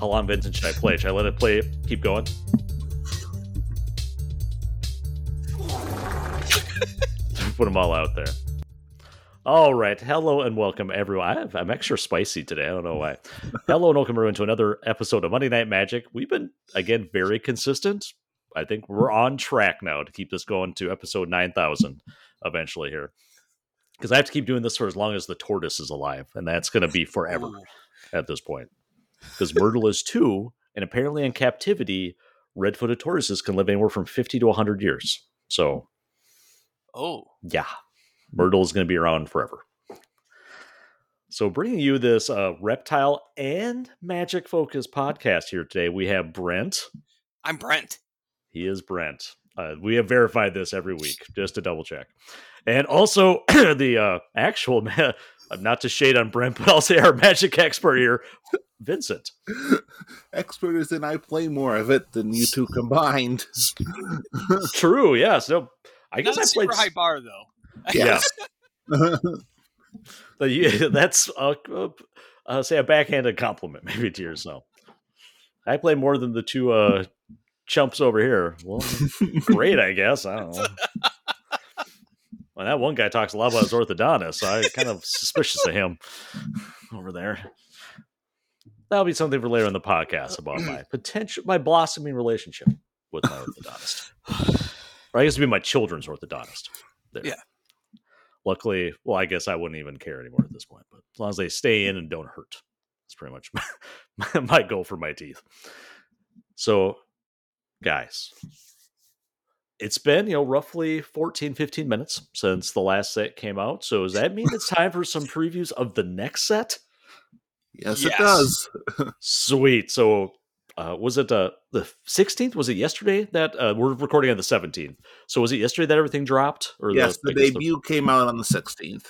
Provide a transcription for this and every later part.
How long, Vincent, should I play? Should I let it play? Keep going. Put them all out there. All right. Hello and welcome, everyone. I I'm extra spicy today. I don't know why. Hello and welcome, everyone, to another episode of Monday Night Magic. We've been, again, very consistent. I think we're on track now to keep this going to episode 9000 eventually here. Because I have to keep doing this for as long as the tortoise is alive, and that's going to be forever oh. at this point. Because Myrtle is two, and apparently in captivity, red footed tortoises can live anywhere from 50 to 100 years. So, Oh, yeah, Myrtle is going to be around forever. So, bringing you this uh, reptile and magic focus podcast here today, we have Brent. I'm Brent. He is Brent. Uh, we have verified this every week just to double check. And also, the uh, actual, ma- not to shade on Brent, but I'll say our magic expert here, Vincent. Expert is in I play more of it than you two combined. True, yes. No, I guess Not a I super played. high bar though. Yeah. That's uh, uh, say a backhanded compliment maybe to yourself. I play more than the two uh, chumps over here. Well, great, I guess. I don't know. Well, that one guy talks a lot about his orthodontist, so I kind of suspicious of him over there. That'll be something for later in the podcast uh, about my potential, my blossoming relationship with my orthodontist. Or I guess it'd be my children's orthodontist. There. Yeah. Luckily, well, I guess I wouldn't even care anymore at this point. But as long as they stay in and don't hurt, that's pretty much my, my goal for my teeth. So, guys, it's been, you know, roughly 14, 15 minutes since the last set came out. So, does that mean it's time for some previews of the next set? Yes, Yes. it does. Sweet. So, uh, was it uh, the 16th? Was it yesterday that uh, we're recording on the 17th? So, was it yesterday that everything dropped? Or Yes, the I guess debut came out on the 16th.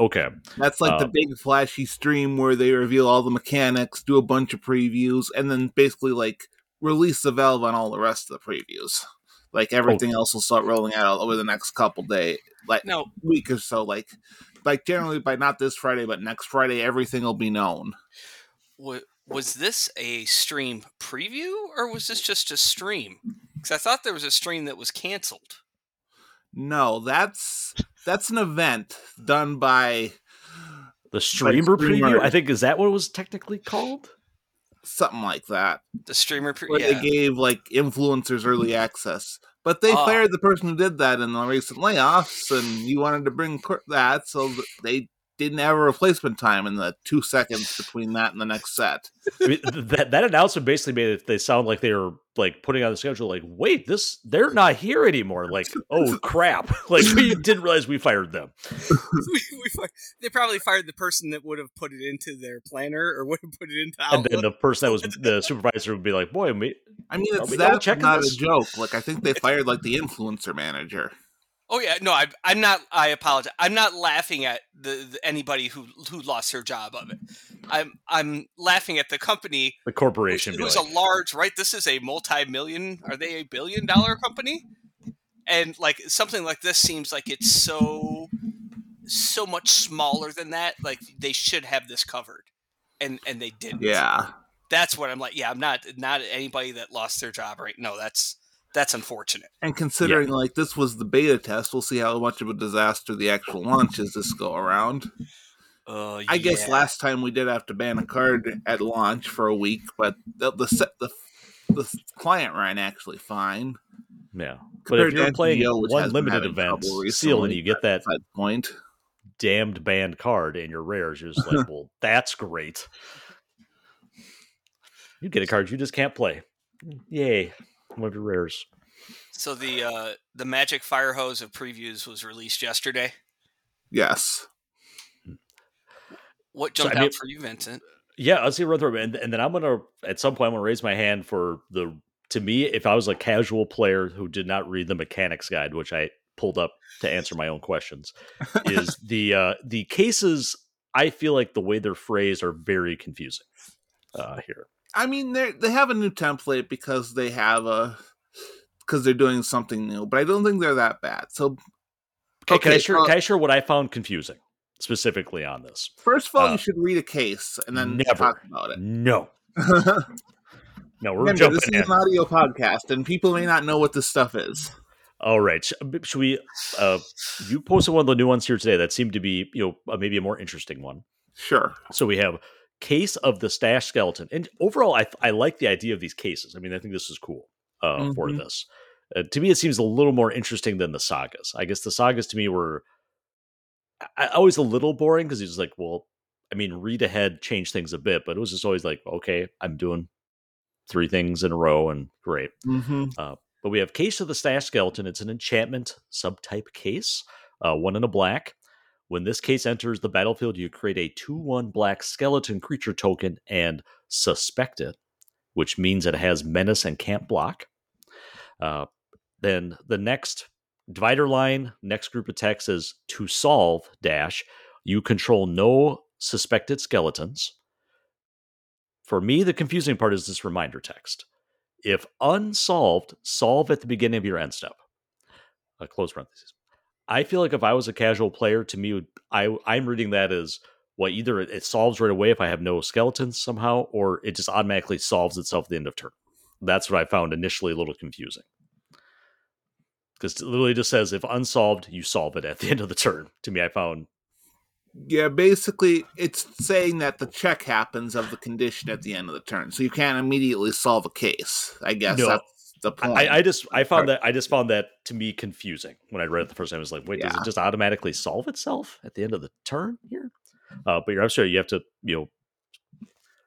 okay. That's like the Um, big flashy stream where they reveal all the mechanics, do a bunch of previews, and then basically like release the valve on all the rest of the previews. Like everything else will start rolling out over the next couple day, like No, week or so. Like, like generally by not this Friday, but next Friday, everything will be known. wa- was this a stream preview or was this just a stream? Because I thought there was a stream that was canceled. No, that's that's an event done by The streamer preview, streamer. I think, is that what it was technically called? something like that. The streamer pre- where yeah. they gave like influencers early access. But they Oh. fired the person who did that in the recent layoffs, and you wanted to bring that, so th- they didn't have a replacement time in the two seconds between that and the next set. I mean, that that announcement basically made it they sound like they were like putting on the schedule like wait this they're not here anymore like oh crap like we didn't realize we fired them we, we fi- they probably fired the person that would have put it into their planner or would have put it into and then the person that was the supervisor would be like boy me, I mean, it's we double that's not this? a joke. Like I think they fired like the influencer manager. Oh yeah, no, I, I'm not. I apologize. I'm not laughing at the, the anybody who who lost their job of it. I'm I'm laughing at the company the corporation It was like, a large, right? This is a multi-million. Are they a billion-dollar company? And like something like this seems like it's so so much smaller than that. Like they should have this covered, and and they didn't. Yeah, that's what I'm like. Yeah, I'm not not anybody that lost their job right. No, that's that's unfortunate. and considering like this was the beta test, we'll see how much of a disaster the actual launch is this go around. Uh, I guess last time we did have to ban a card at launch for a week, but the the set, the, the client ran actually fine. yeah but if you're playing NGO, one limited having event trouble sealed recently, and you get that Side point. damned banned card in your rares you're just like well that's great you get a card you just can't play yay one of your rares So the uh, the Magic Fire Hose of previews was released yesterday. Yes. What So, jumped I mean- out for you, Vincent? Yeah, I'll see run through, it, and, and then I'm gonna at some point I'm gonna raise my hand for the. To me, if I was a casual player who did not read the mechanics guide, which I pulled up to answer my own questions, is the uh, the cases. I feel like the way they're phrased are very confusing uh, here. I mean, they they have a new template because they have a because they're doing something new, but I don't think they're that bad. So, Okay, can I Okay, share? uh, can I share what I found confusing specifically on this? first of all, Uh, you should read a case and then never. talk about it. No, No, we're Remember, jumping this is in. an audio podcast, and people may not know what this stuff is. All right. Should we? Uh, you posted one of the new ones here today that seemed to be, you know, uh, maybe a more interesting one. Sure. So we have case of the stash skeleton, and overall, I I like the idea of these cases. I mean, I think this is cool uh, for Mhm. this. Uh, to me, it seems a little more interesting than the sagas. I guess the sagas to me were I, always a little boring because it's like, well, I mean, read ahead, change things a bit, but it was just always like, okay, I'm doing three things in a row, and great. Mm-hmm. But we have Case of the Stash Skeleton. It's an enchantment subtype case, uh, one in a black. When this case enters the battlefield, you create a 2 1 black skeleton creature token and suspect it, which means it has menace and can't block. Uh, then the next divider line, next group of text is to solve dash. You control no suspected skeletons. For me, the confusing part is this reminder text. If unsolved, solve at the beginning of your end step. Uh, close parentheses. I feel like if I was a casual player, to me, I I'm reading that as well. Either it, solves right away if I have no skeletons somehow, or it just automatically solves itself at the end of turn. That's what I found initially a little confusing. Because it literally just says if unsolved, you solve it at the end of the turn. To me, I found Yeah, basically, it's saying that the check happens of the condition at the end of the turn, so you can't immediately solve a case. I guess No. that's the point. I, I just I found that I just found that to me confusing when I read it the first time. I was like, wait, does it just automatically solve itself at the end of the turn here? Uh, but you're I'm sure you have to you know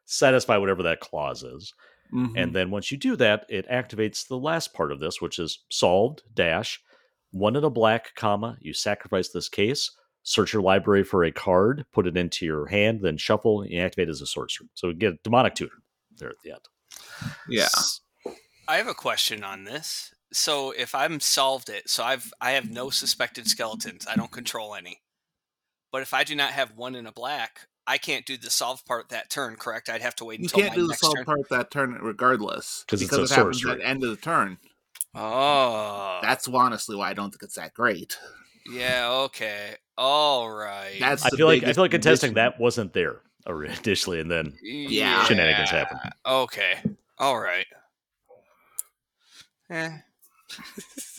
satisfy whatever that clause is, Mhm. and then once you do that, it activates the last part of this, which is solved dash one in a black comma. You sacrifice this case. Search your library for a card, put it into your hand, then shuffle, and activate as a sorcerer. So you get demonic tutor there at the end. yeah, I have a question on this. So if I'm solved it, so I've I have no suspected skeletons. I don't control any. But if I do not have one in a black, I can't do the solve part that turn. Correct? I'd have to wait you until can't my do the next solve turn. part that turn regardless 'Cause it's because a it happens at the end of the turn. Oh, That's honestly why I don't think it's that great. yeah. Okay. All right. That's I feel like I feel like contesting condition. that wasn't there initially, and then Yeah. shenanigans happen. Okay. All right. Eh.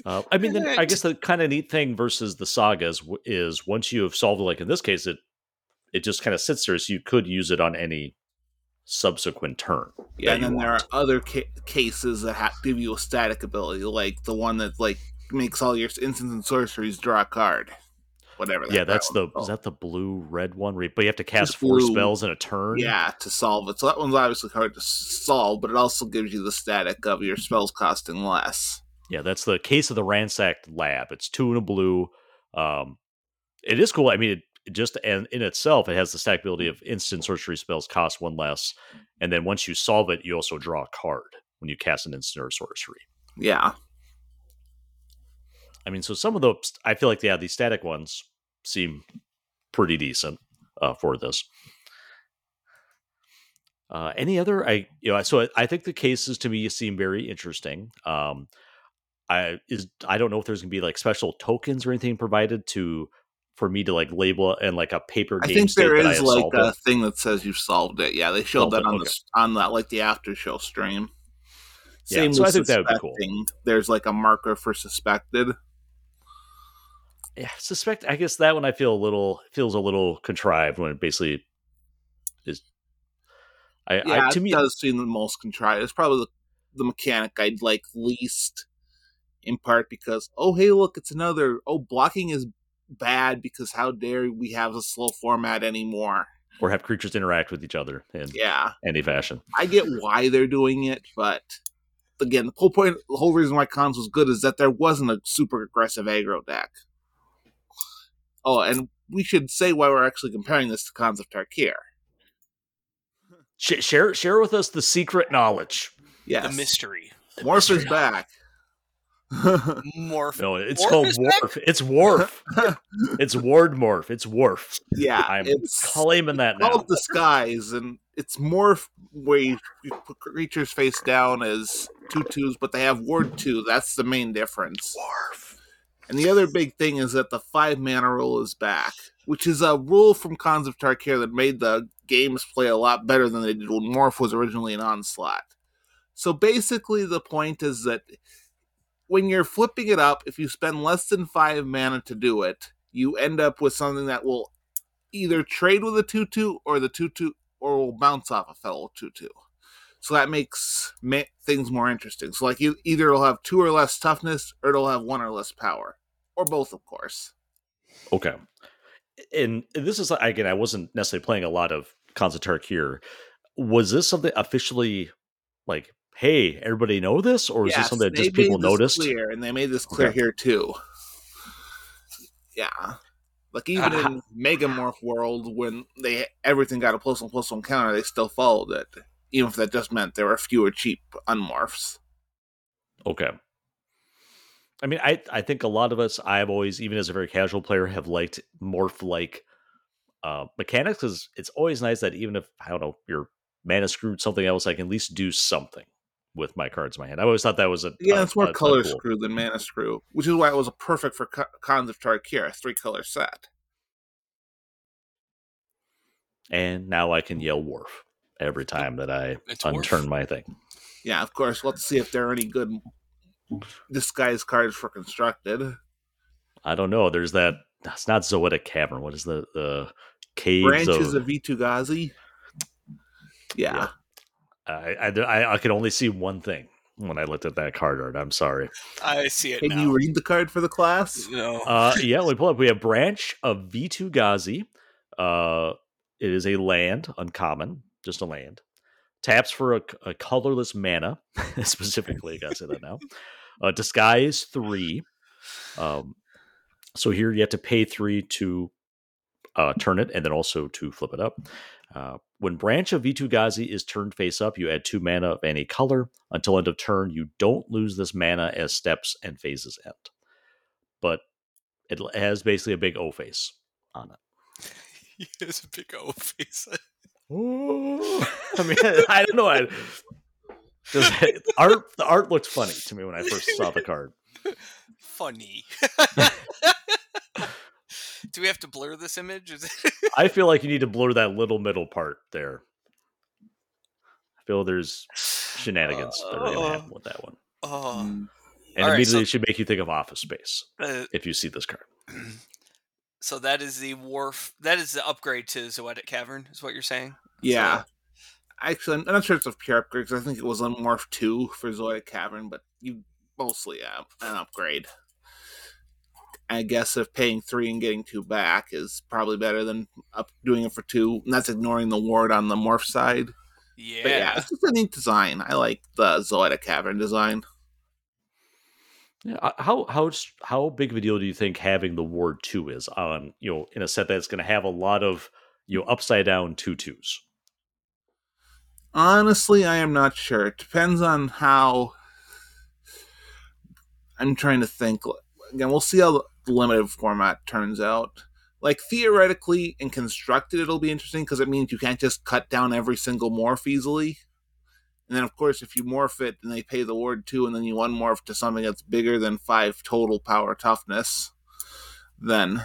Uh, I mean, then I guess the kind of neat thing versus the sagas is once you have solved it, like in this case, it it just kind of sits there, so you could use it on any subsequent turn. Yeah, and you then there are other ca- cases that ha- give you a static ability, like the one that like makes all your instants and sorceries draw a card. Whatever. yeah, that's that the one's is that the blue red one? Where you, but you have to cast four blue. spells in a turn. Yeah, to solve it. So that one's obviously hard to solve, but it also gives you the static of your spells costing less. yeah, that's the case of the ransacked lab. It's two and a blue. Um, it is cool. I mean, it, just and in itself, it has the stack ability of instant sorcery spells cost one less, and then once you solve it, you also draw a card when you cast an instant or sorcery. Yeah. I mean, so some of the I feel like yeah, these static ones seem pretty decent uh, for this. Uh, any other? I you know, so I, I think the cases to me seem very interesting. Um, I is I don't know if there's gonna be like special tokens or anything provided to for me to like label and like a paper I think state there is like a it. thing that says you've solved it. Yeah, they showed Solved that it, on okay. the on that like the after show stream. Yeah, so I think that would be cool. There's like a marker for suspected. Yeah, suspect. I guess that one I feel a little feels a little contrived when it basically is. I, Yeah, I to it me does seem the most contrived. It's probably the, the mechanic I'd like least, in part because oh hey look it's another oh blocking is bad because how dare we have a slow format anymore. or have creatures interact with each other in Yeah, any fashion. I get why they're doing it, but again, the whole point, the whole reason why Khans was good is that there wasn't a super aggressive aggro deck. Oh, and we should say why we're actually comparing this to Khans of Tarkir. Sh- share share with us the secret knowledge. Yes, The mystery. Morph is back. Morph. No, it's Worf called is? Worf. It's Worf. it's Ward Morph. It's Worf. yeah, I'm it's claiming that now. called disguise, and it's morph where you, you put creatures face down as two twos, but they have ward two. That's the main difference. Worf. And the other big thing is that the five mana rule is back, which is a rule from Khans of Tarkir that made the games play a lot better than they did when Morph was originally an onslaught. So basically, the point is that when you're flipping it up, if you spend less than five mana to do it, you end up with something that will either trade with a 2 2 or the 2 2 or will bounce off a fellow 2 2. So that makes ma- things more interesting. So, like, you either it'll have two or less toughness or it'll have one or less power, or both, of course. Okay. And this is again, I wasn't necessarily playing a lot of Khans here. Was this something officially like, hey, everybody know this, or is Yes, this something that just people noticed? Clear, and they made this clear Okay. here too. Yeah, like even Uh, in Megamorph world, when they everything got a plus one plus one counter, they still followed it, even if that just meant there were fewer cheap unmorphs. Okay. I mean, I I think a lot of us, I've always, even as a very casual player, have liked morph like uh, mechanics because it's always nice that even if I don't know you're mana screwed something else, I can at least do something with my cards in my hand. I always thought that was a Yeah, a- it's more a- a color cool- screw than mana screw, which is why it was a perfect for Khans of Tarkir, a three color set. And now I can yell Worf every time that I It's Worf. unturn my thing. Yeah, of course. Let's see if there are any good disguise cards for constructed. I don't know. There's that. It's not Zoetic Cavern. What is the the caves Branches of? of Vitu-Ghazi. Yeah. I, I I I could only see one thing when I looked at that card art. I'm sorry. I see it Can now. you read the card for the class? no. Uh, yeah, let me pull up. We have branch of Vitu-Ghazi. Uh, it is a land, uncommon, just a land. Taps for a, a colorless mana, specifically. I gotta say that now. Uh, disguise three. Um, so here you have to pay three to uh, turn it, and then also to flip it up. Uh, when branch of Vitu-Ghazi is turned face up, you add two mana of any color. Until end of turn, you don't lose this mana as steps and phases end. But it has basically a big O face on it. he has a big O face. I mean, I don't know. I, just, art, the art looked funny to me when I first saw the card. Funny. Do we have to blur this image? I feel like you need to blur that little middle part there. I feel there's shenanigans that are going to happen with that one. oh, Mm. And All right, immediately so- it should make you think of Office Space uh, if you see this card. so that is the Worf. That is the upgrade to Zoetic Cavern. Is what you're saying? Yeah. Actually, I'm not sure it's a pure upgrade because I think it was on Morph 2 for Zoetic Cavern, but you mostly have an upgrade. I guess if paying three and getting two back is probably better than up doing it for two. And that's ignoring the ward on the morph side. Yeah. But yeah, it's just a neat design. I like the Zoetic Cavern design. Yeah, uh, how how how big of a deal do you think having the Ward Two is on you know in a set that's going to have a lot of you know upside down two twos? Honestly, I am not sure. It depends on how. I'm trying to think. Again, we'll see how the limited format turns out. Like, theoretically and constructed, it'll be interesting because it means you can't just cut down every single morph easily. And then, of course, if you morph it and they pay the ward too, and then you unmorph to something that's bigger than five total power toughness, then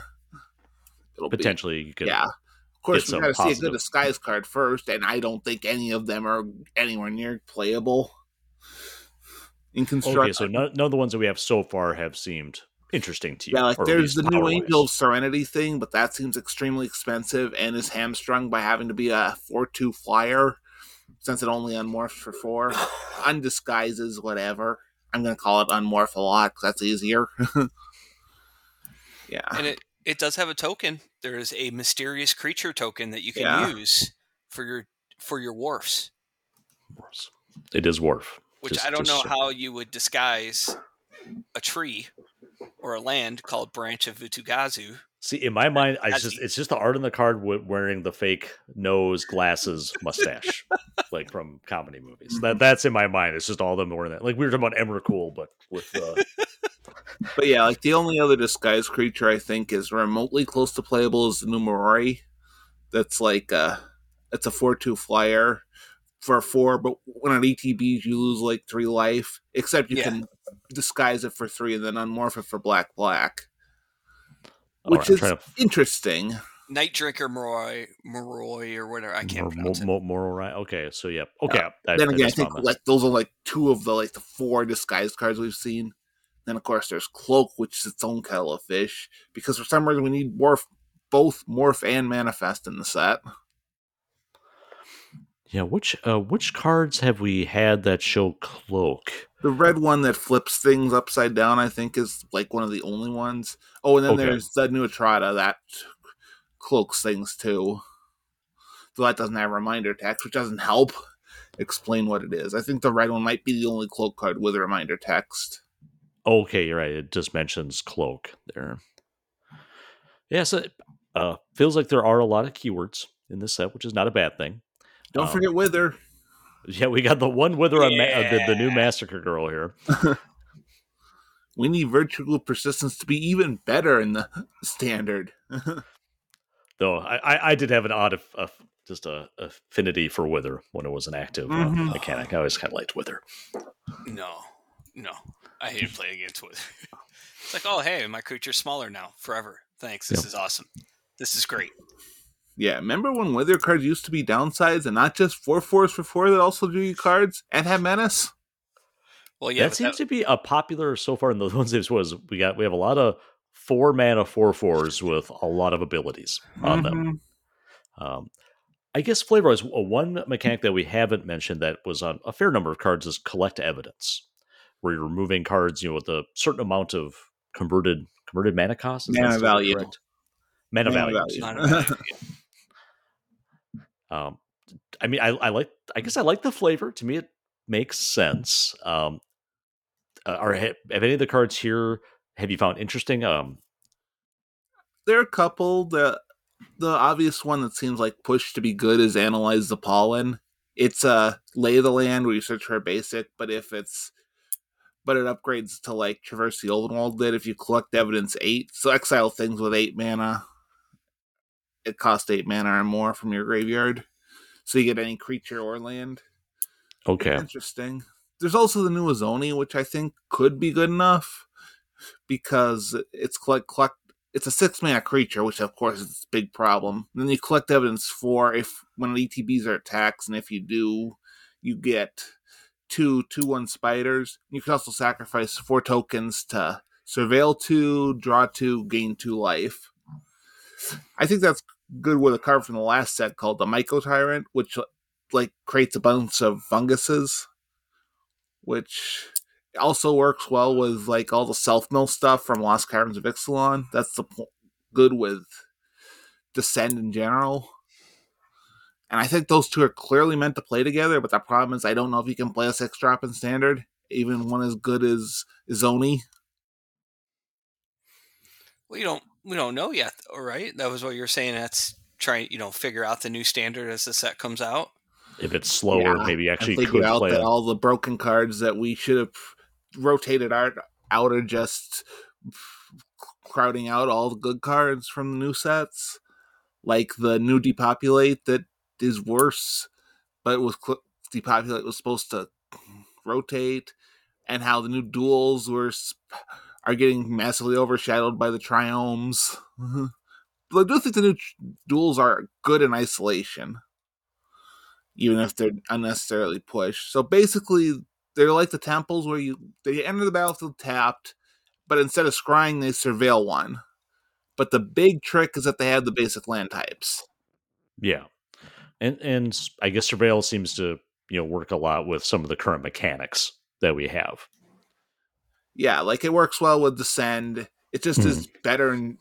it'll be Potentially, you could. yeah. Of course, we got to see a good disguise card first, and I don't think any of them are anywhere near playable in construction. Okay, so none, none of the ones that we have so far have seemed interesting to you. yeah, like there's the new. Angel Serenity thing, but that seems extremely expensive and is hamstrung by having to be a four-two flyer since it only unmorphs for four. Undisguises, whatever. I'm gonna call it unmorph a lot because that's easier. yeah. and it it does have a token. There is a mysterious creature token that you can Yeah. use for your for your Worfs. It is Worf. Which Just- I don't know so- how you would disguise a tree or a land called Branch of Vitu-Ghazi. See, in my mind, I just it's just the art on the card wearing the fake nose, glasses, mustache, like from comedy movies. That that's in my mind. It's just all of them wearing that. Like we were talking about Emrakul, but with uh, But yeah, like the only other disguised creature I think is remotely close to playable is the Numerori. That's like uh it's a four two flyer for four, but when on ETBs you lose like three life. Except you Yeah. can disguise it for three and then unmorph it for black black, which right, is to- interesting. Night Drinker Moroi, Moroi or whatever. I can't Mor- pronounce Mor- it. Mor- Moral right. Okay, so yeah. Okay. I, then I again, I just think like those are like two of the like the four disguise cards we've seen. Then of course there's cloak, which is its own kettle of fish. Because for some reason we need morph both morph and manifest in the set. Yeah. Which uh, which cards have we had that show cloak? The red one that flips things upside down, I think, is like one of the only ones. Oh, and then Okay. there's the new Etrata that cloaks things too. So that doesn't have reminder text, which doesn't help explain what it is. I think the red one might be the only cloak card with a reminder text. Okay, you're right. It just mentions cloak there. Yeah, so uh, feels like there are a lot of keywords in this set, which is not a bad thing. Don't Um, forget Wither. Yeah, we got the one wither, on ma- uh, the, the new massacre girl here. We need virtual persistence to be even better in the standard. Though I, I, I did have an odd, af- af- just a affinity for wither when it was an active uh, Mhm. mechanic. I always kind of liked wither. No, no. I hated playing against Wither. It's like, oh, hey, my creature's smaller now, forever. Thanks. This Yep. is awesome. This is great. Yeah, remember when Wither cards used to be downsized and not just four fours for four that also drew you cards and have menace? Well, yeah, that seems that- to be a popular so far in the ones this was. We got we have a lot of four mana four fours with a lot of abilities on them. Mhm. Um, I guess flavor is one mechanic that we haven't mentioned that was on a fair number of cards is collect evidence, where you're removing cards, you know, with a certain amount of converted converted mana cost. Is that Mana still value. correct? Mana, Mana value. value. excuse me. not a bad idea. Um, I mean, I, I like. I guess I like the flavor. To me, it makes sense. Um, uh, are have any of the cards here? Have you found interesting? Um, there are a couple. The the obvious one that seems like push to be good is analyze the pollen. It's a lay the land where you search for a basic, but if it's but it upgrades to like traverse the Ulvenwald did if you collect evidence eight. So exile things with eight mana. It costs eight mana or more from your graveyard. So you get any creature or land. okay, Interesting. There's also the new Izoni, which I think could be good enough because it's collect collect. It's a six mana creature, which of course is a big problem. then you collect evidence for if when ETBs are attacks, and if you do, you get two two one spiders. You can also sacrifice four tokens to surveil two, draw two, gain two life. I think that's good with a card from the last set called the Mycotyrant, which like creates a bunch of funguses, which also works well with like all the self mill stuff from Lost Caverns of Ixalan. That's the po- good with Descend in general. And I think those two are clearly meant to play together, but the problem is I don't know if you can play a six drop in standard, even one as good as Izoni. Well, you don't. We don't know yet, right? That was what you were saying. That's trying, you know, figure out the new standard as the set comes out. if it's slower, Yeah, maybe actually figure could out play. that a- all the broken cards that we should have rotated out, out are just crowding out all the good cards from the new sets, like the new depopulate that is worse, but was cl- depopulate was supposed to rotate, and how the new duels were sp- are getting massively overshadowed by the triomes. but I do think the new duels are good in isolation even if they're unnecessarily pushed. So basically, they're like the temples where you they enter the battlefield tapped, but instead of scrying, they surveil one. But the big trick is that they have the basic land types. Yeah, and and I guess surveil seems to you know work a lot with some of the current mechanics that we have. Yeah, like it works well with descend. It just Hmm. is better in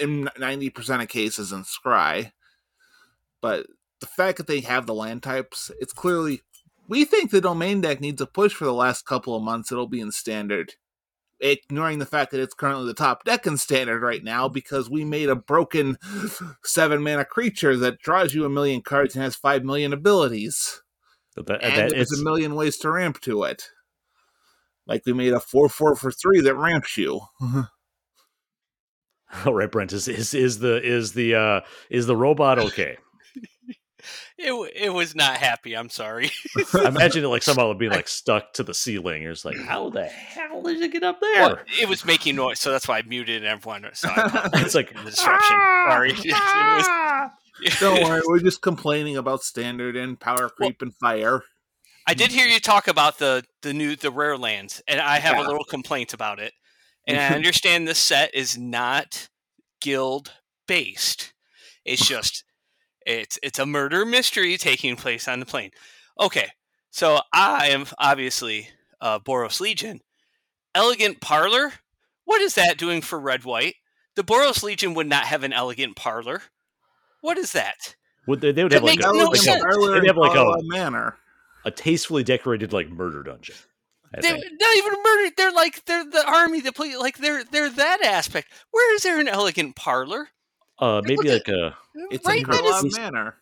in ninety percent of cases than scry. But the fact that they have the land types, it's clearly we think the domain deck needs a push for the last couple of months. It'll be in standard. Ignoring the fact that it's currently the top deck in standard right now because we made a broken seven mana creature that draws you a million cards and has five million abilities. But And there's a million ways to ramp to it. Like we made a four four for three that ramps you. all right, Brent is is is the is the uh is the robot okay? it it was not happy. I'm sorry. I imagine it like somehow being like stuck to the ceiling. You're like, how the hell did it get up there? Well, it was making noise, so that's why I muted everyone. So it's like for the disruption. Sorry. It was- Don't worry, we're just complaining about standard and power creep and fire. I did hear you talk about the the new the rare lands, and I have Yeah. a little complaint about it. And I understand this set is not guild based. It's just it's it's a murder mystery taking place on the plane. Okay, so I am obviously uh, Boros Legion. Elegant parlor. What is that doing for red white? The Boros Legion would not have an elegant parlor. What is that? would they, they would That have like, a, no like, a, parlor they'd have like a, Ottawa manor. A tastefully decorated like murder dungeon. I They're think. not even murdered. They're like they're the army. The police. Like they're they're that aspect. Where is there an elegant parlor? Uh, maybe look like a It's right. in That Carlisle is, Manor.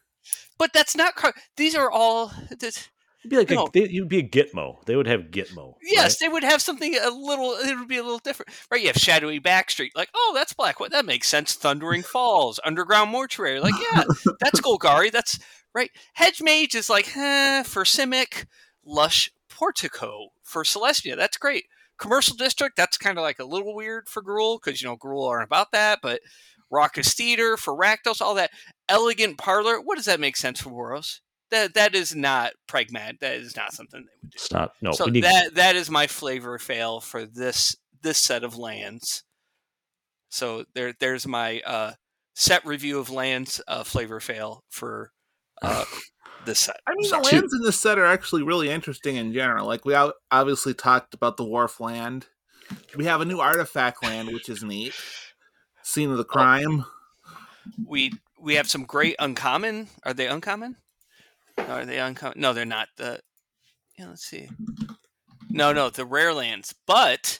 but that's not. car- These are all. this- it'd be like No. a they, you'd be a Gitmo. They would have Gitmo. Yes, they would have something a little. It would be a little different, right? You have shadowy backstreet. Like, oh, that's Blackwood. That makes sense. Thundering Falls, underground mortuary. Like, yeah, that's Golgari. That's right. Hedge Maze is like, eh, for Simic. Lush Portico for Selesnya. That's great. Commercial District, that's kind of like a little weird for Gruul because, you know, Gruul aren't about that, but Raucous Theater for Rakdos, all that. Elegant Parlor, what does that make sense for Boros? That, that is not pragmatic. That is not something they would do. It's not. No, so need that that is my flavor fail for this this set of lands. So there there's my uh, set review of lands uh, flavor fail for uh, this set. I mean, So- the lands in this set are actually really interesting in general. Like we obviously talked about the Worf land. We have a new artifact land, which is neat. Scene of the crime. we we have some great uncommon. Are they uncommon? Are they uncommon? No, they're not. The yeah, let's see. No, no, the rare lands, but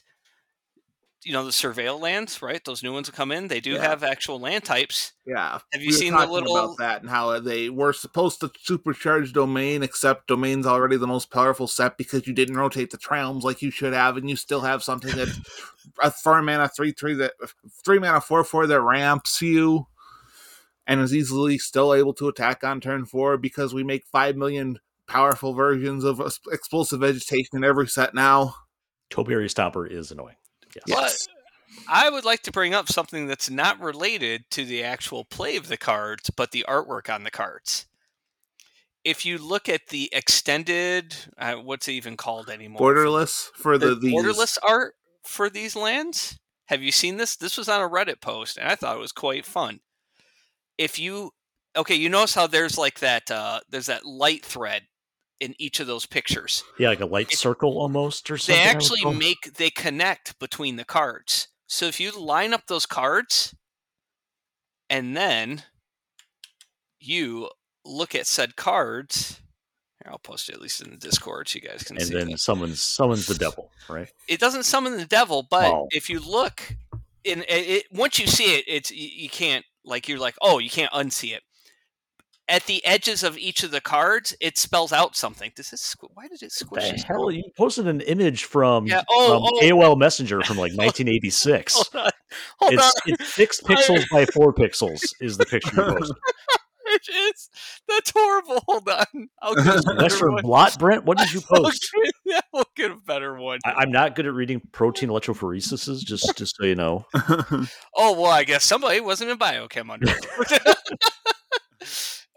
you know the surveil lands, right? Those new ones that come in. They do Yeah. have actual land types. Yeah. Have you we were seen the little? about that and how they were supposed to supercharge domain, except domain's already the most powerful set because you didn't rotate the realms like you should have, and you still have something that a four mana three three that three mana four four that ramps you and is easily still able to attack on turn four because we make five million powerful versions of uh, explosive vegetation in every set now. Topiary Stomper is annoying. Yes. Yes. But I would like to bring up something that's not related to the actual play of the cards, but the artwork on the cards. If you look at the extended, uh, what's it even called anymore? Borderless for the, the these borderless art for these lands. Have you seen this? This was on a Reddit post, and I thought it was quite fun. If you okay, you notice how there's like that uh, there's that light thread in each of those pictures. Yeah, like a light It- circle almost, or something. They actually make they connect between the cards. So if you line up those cards, and then you look at said cards. Here, I'll post it at least in the Discord so you guys can and see. then that. summons summons the devil, right? it doesn't summon the devil, but Wow. if you look in it, it, once you see it, it's you, you can't like you're like oh you can't unsee it. At the edges of each of the cards, it spells out something. Does this why did it squish? The hell, you posted an image from Yeah, oh, from oh. AOL Messenger from like 1986. Hold on, hold it's, on. it's six pixels by four pixels is the picture you posted. It is. That's horrible. Hold on. I'll get That's from. Blot Brent. What did you I'll post? get, I'll get a better one. I, I'm not good at reading protein electrophoresis. Just just so you know. Oh well, I guess somebody wasn't in biochem under.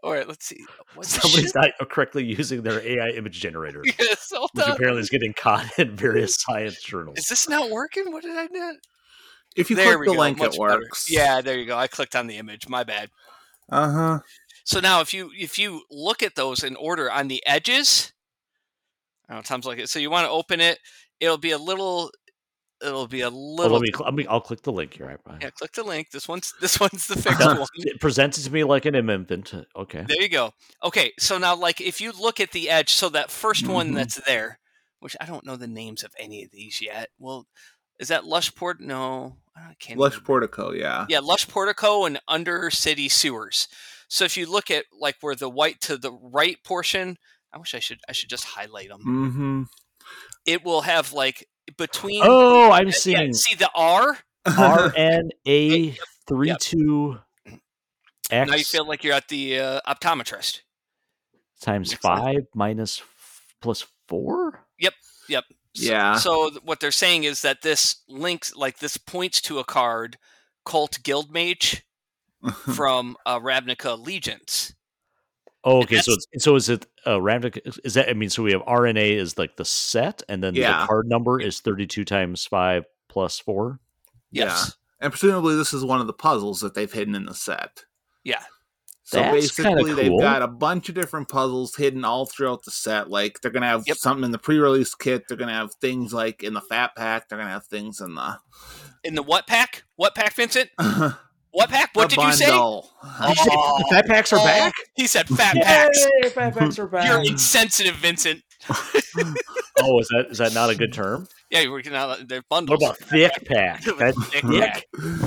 All right, let's see. What's Somebody's not correctly using their AI image generator, Yes, hold which on. apparently is getting caught in various science journals. Is this not working? What did I do? if you there click we the go. link, much it better. works. Yeah, there you go. I clicked on the image. My bad. Uh huh. So now, if you if you look at those in order on the edges, I don't know, Tom's like it. So you want to open it. It'll be a little. It'll be a Oh, little. let me, cl- let me. I'll click the link here. I- yeah, click the link. This one's this one's the fixed one. It presents it to me like an infant. Okay. There you go. Okay, so now like if you look at the edge, so that 1st one Mhm. that's there, which I don't know the names of any of these yet. Well, is that Lush Port? No, I can't. Lush remember. Portico, yeah. Yeah, Lush Portico and under city sewers. So if you look at like where the white to the right portion, I wish I should I should just highlight them. Mm-hmm. It will have like between. Oh, I'm yeah, seeing see the R. R N A three Yep. two Now you X. feel like you're at the uh, optometrist. times Next slide. five minus f- plus four. So- Yeah. So what they're saying is that this links, like this, points to a card, Cult Guildmage from uh, Ravnica Allegiance. Oh, okay. So it's, so is it uh, random? Is that? I mean, so we have RNA is like the set, and then Yeah. the card number is thirty-two times five plus four. Yes. and presumably this is one of the puzzles that they've hidden in the set. Yeah. So That's kinda basically, they've got a bunch of different puzzles hidden all throughout the set. Like they're gonna have Yep. something in the pre-release kit. They're gonna have things like in the Fat Pack. They're gonna have things in the In the what pack? What pack, Vincent? What pack? What the did you say? bundle. Oh, Fat packs are oh, back. He said fat packs. Yay, fat packs are back. You're insensitive, Vincent. oh, is that is that not a good term? Yeah, you're working out their What bundles. about thick pack? That's Thick thick. pack.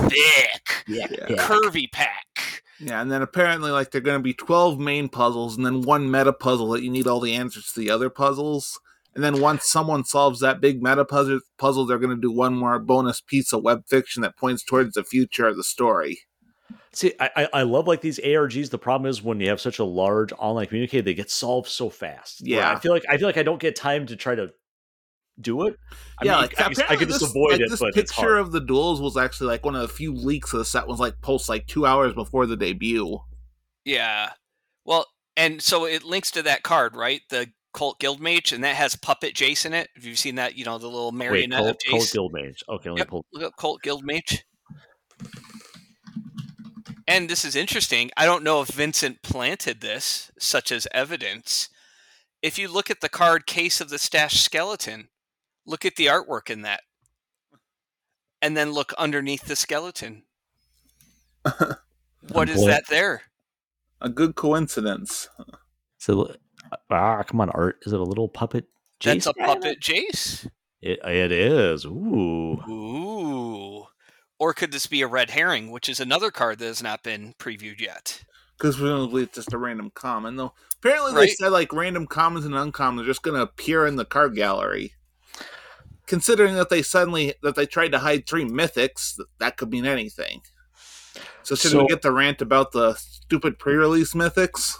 Thick, Yeah. curvy pack. Yeah, and then apparently, like, they're going to be 12 main puzzles and then one meta puzzle that you need all the answers to the other puzzles. And then once someone solves that big meta puzzle, puzzle they're going to do one more bonus piece of web fiction that points towards the future of the story. See, I, I I love like these ARGs. The problem is when you have such a large online community, they get solved so fast. where Yeah. I feel like I feel like I don't get time to try to do it. I yeah, mean, like, I, I apparently could just avoid like, it, this but it's picture hard. of the duels was actually like one of the few leaks of the set was like post like two hours before the debut. Yeah. Well, and so it links to that card, right? The Cult Guild Mage, and that has Puppet Jace in it. Have you seen that? You know, the little Wait, marionette Colt, of Colt Jace. Guild Mage. Okay, let me Yep. pull. Look up Cult Guild Mage. And this is interesting. I don't know if Vincent planted this, such as evidence. If you look at the card Case of the Stash Skeleton, look at the artwork in that. And then look underneath the skeleton. what is Boy. that there? A good coincidence. So ah, come on, Art. Is it a little puppet? That's a Jason? puppet Jace. It, it is. Ooh. Ooh. Or could this be a red herring, which is another card that has not been previewed yet? Because presumably it's just a random common, though. Apparently, they said like random commons and uncommons are just going to appear in the card gallery. Considering that they suddenly that they tried to hide three mythics, that could mean anything. So should So- we get the rant about the stupid pre-release mythics?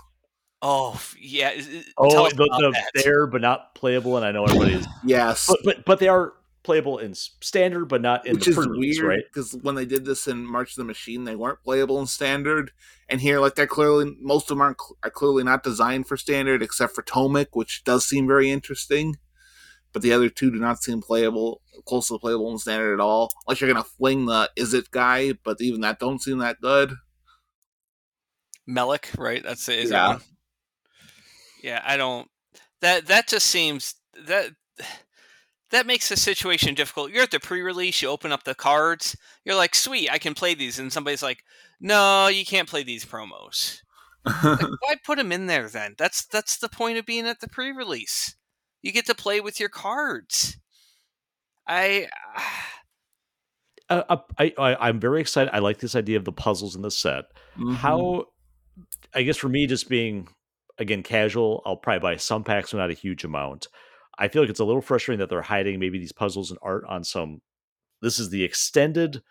Oh, yeah. i- i- Oh, tell us the, the that. there but not playable, and I know everybody's, Yes, but but but they are playable in standard, but not in which the is weird right? because when they did this in March of the Machine, they weren't playable in standard, and here, like they're clearly most of them aren't are clearly not designed for standard, except for Tomik, which does seem very interesting. But the other two do not seem playable, close to playable in standard at all. Unless you're gonna fling the is it guy, but even that don't seem that good. Melik, right? That's it. Is that Yeah. one? Yeah, I don't. That that just seems that that makes the situation difficult. You're at the pre-release. You open up the cards. You're like, sweet, I can play these, and somebody's like, no, you can't play these promos. Like, why put them in there then? That's that's the point of being at the pre-release. You get to play with your cards. I. Uh, I, I I'm very excited. I like this idea of the puzzles in the set. Mhm. How, I guess for me, just being again casual, I'll probably buy some packs, but not a huge amount. I feel like it's a little frustrating that they're hiding maybe these puzzles and art on some. This is the extended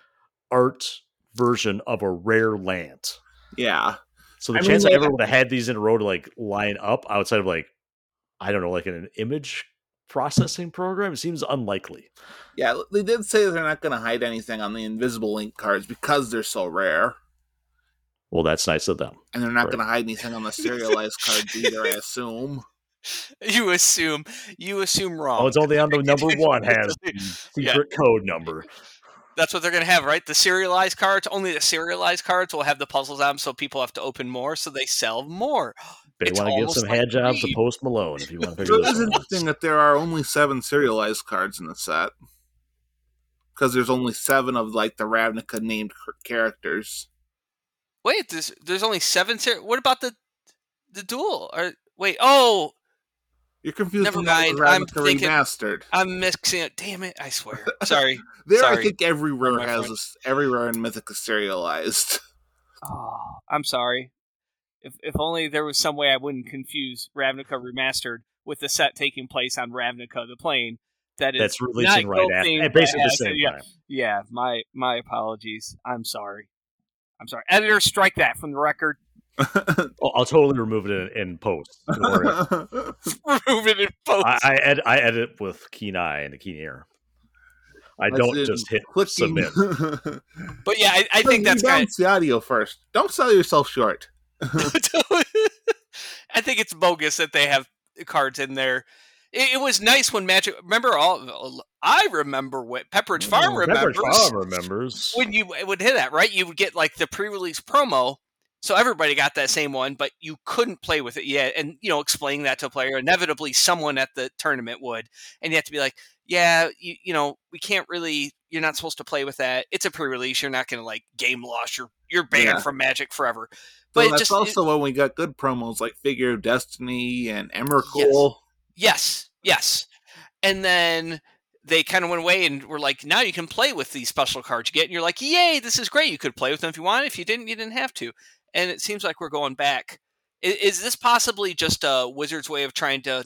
art version of a rare land. Yeah, So the I mean, chance I ever would have had these in a row to like line up outside of like, I don't know, like in an image processing program seems unlikely. yeah. They did say they're not gonna hide anything on the invisible ink cards because they're so rare, Well, that's nice of them. and they're not Right. gonna hide anything on the serialized cards either. I assume. You assume you assume wrong. Oh, it's only on the number one has the Yeah. secret code number. That's what they're going to have, right? The serialized cards. Only the serialized cards will have the puzzles on them, so people have to open more, so they sell more. They want to give some like head jobs to Post Malone if you want to So figure it this is out. interesting that there are only seven serialized cards in the set because there's only seven of like the Ravnica named characters. Wait, there's there's only seven. Ser- what about the the duel? Or wait, oh, You're confused. Never that mind, I'm Ravnica thinking- remastered. I'm mixing it. Damn it! I swear. Sorry. There, I think every rare my has friend. a s every rare in Mythic is serialized. Oh, I'm sorry. If if only there was some way I wouldn't confuse Ravnica Remastered with the set taking place on Ravnica the Plane. That is That's releasing right after, basically yeah, the same yeah. time. Yeah, my my apologies. I'm sorry. I'm sorry. Editor, strike that from the record. Oh, I'll totally remove it in, in post. Remove it in post. I, I, ed- I edit with keen eye and a keen ear. I As don't just hit clicking. submit. but yeah, I, I think You that's kind balance the audio first. Don't sell yourself short. I think it's bogus that they have cards in there. It, it was nice when Magic. Remember all? I remember what Pepperidge Farm Mm, Pepperidge remembers Farm remembers. when you would hit that right. You would get like the pre-release promo, so everybody got that same one, but you couldn't play with it yet. And you know, explaining that to a player, inevitably someone at the tournament would, and you have to be like, yeah, you, you know, we can't really. You're not supposed to play with that. It's a pre-release. You're not going to like game loss. You're you're banned Yeah. from Magic forever. But it that's just also when we got good promos like Figure of Destiny and Emrakul. Yes, yes. Yes. And then they kind of went away and were like, now you can play with these special cards you get. And you're like, yay, this is great. You could play with them if you wanted. If you didn't, you didn't have to. And it seems like we're going back. Is, is this possibly just a Wizard's way of trying to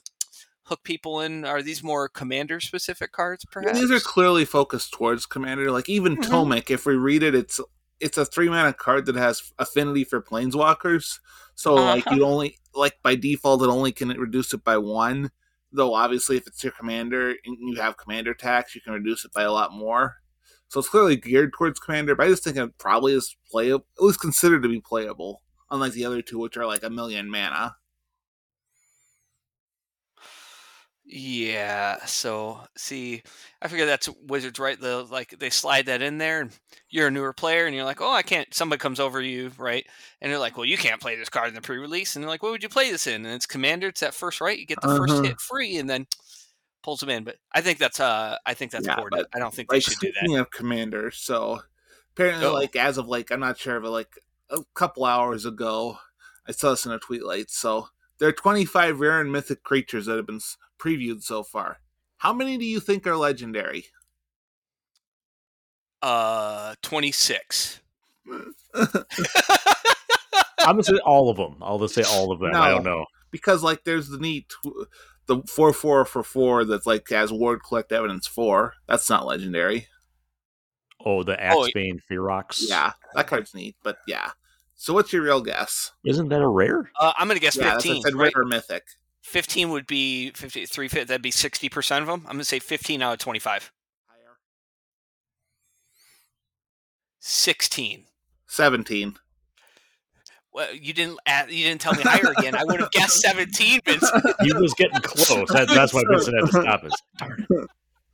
hook people in? Are these more commander specific cards, perhaps? These are clearly focused towards Commander. Like even Mhm. Tomik, if we read it, it's it's a three mana card that has affinity for planeswalkers. So like Uh-huh. you only like by default it only can reduce it by one. Though obviously if it's your commander and you have commander tax, you can reduce it by a lot more. So it's clearly geared towards commander, but I just think it probably is playable at least considered to be playable. Unlike the other two, which are like a million mana. Yeah. So see, I figure that's Wizards, right? The like they slide that in there, and you're a newer player, and you're like, oh, I can't. Somebody comes over to you, right? And they're like, well, you can't play this card in the pre-release, and they're like, what would you play this in? And it's Commander. It's that first right. You get the Uh-huh. first hit free, and then pulls them in. But I think that's uh, I think that's Yeah, important. I don't think they should do that. speaking of commander so apparently Oh. like as of like i'm not sure but like a couple hours ago i saw this in a tweet late so there are 25 rare and mythic creatures that have been previewed so far how many do you think are legendary Uh, twenty six. I'm gonna say all of them. I'll just say all of them. I don't know. because like there's the neat the 4 4 for 4 that's like has ward collect evidence 4 that's not legendary Oh, the Oh, Axebane Ferox. yeah that card's neat but yeah so what's your real guess Isn't that a rare? Uh, I'm gonna guess yeah that's what I fifteen. said right? rare or mythic 15 would be 50, three. That'd be 60% of them. I'm going to say 15 out of 25. Higher. 16. 17 Well, you didn't add, you didn't tell me higher again. I would have guessed 17, Vincent. He was getting close. That, that's why Vincent had to stop us. Darn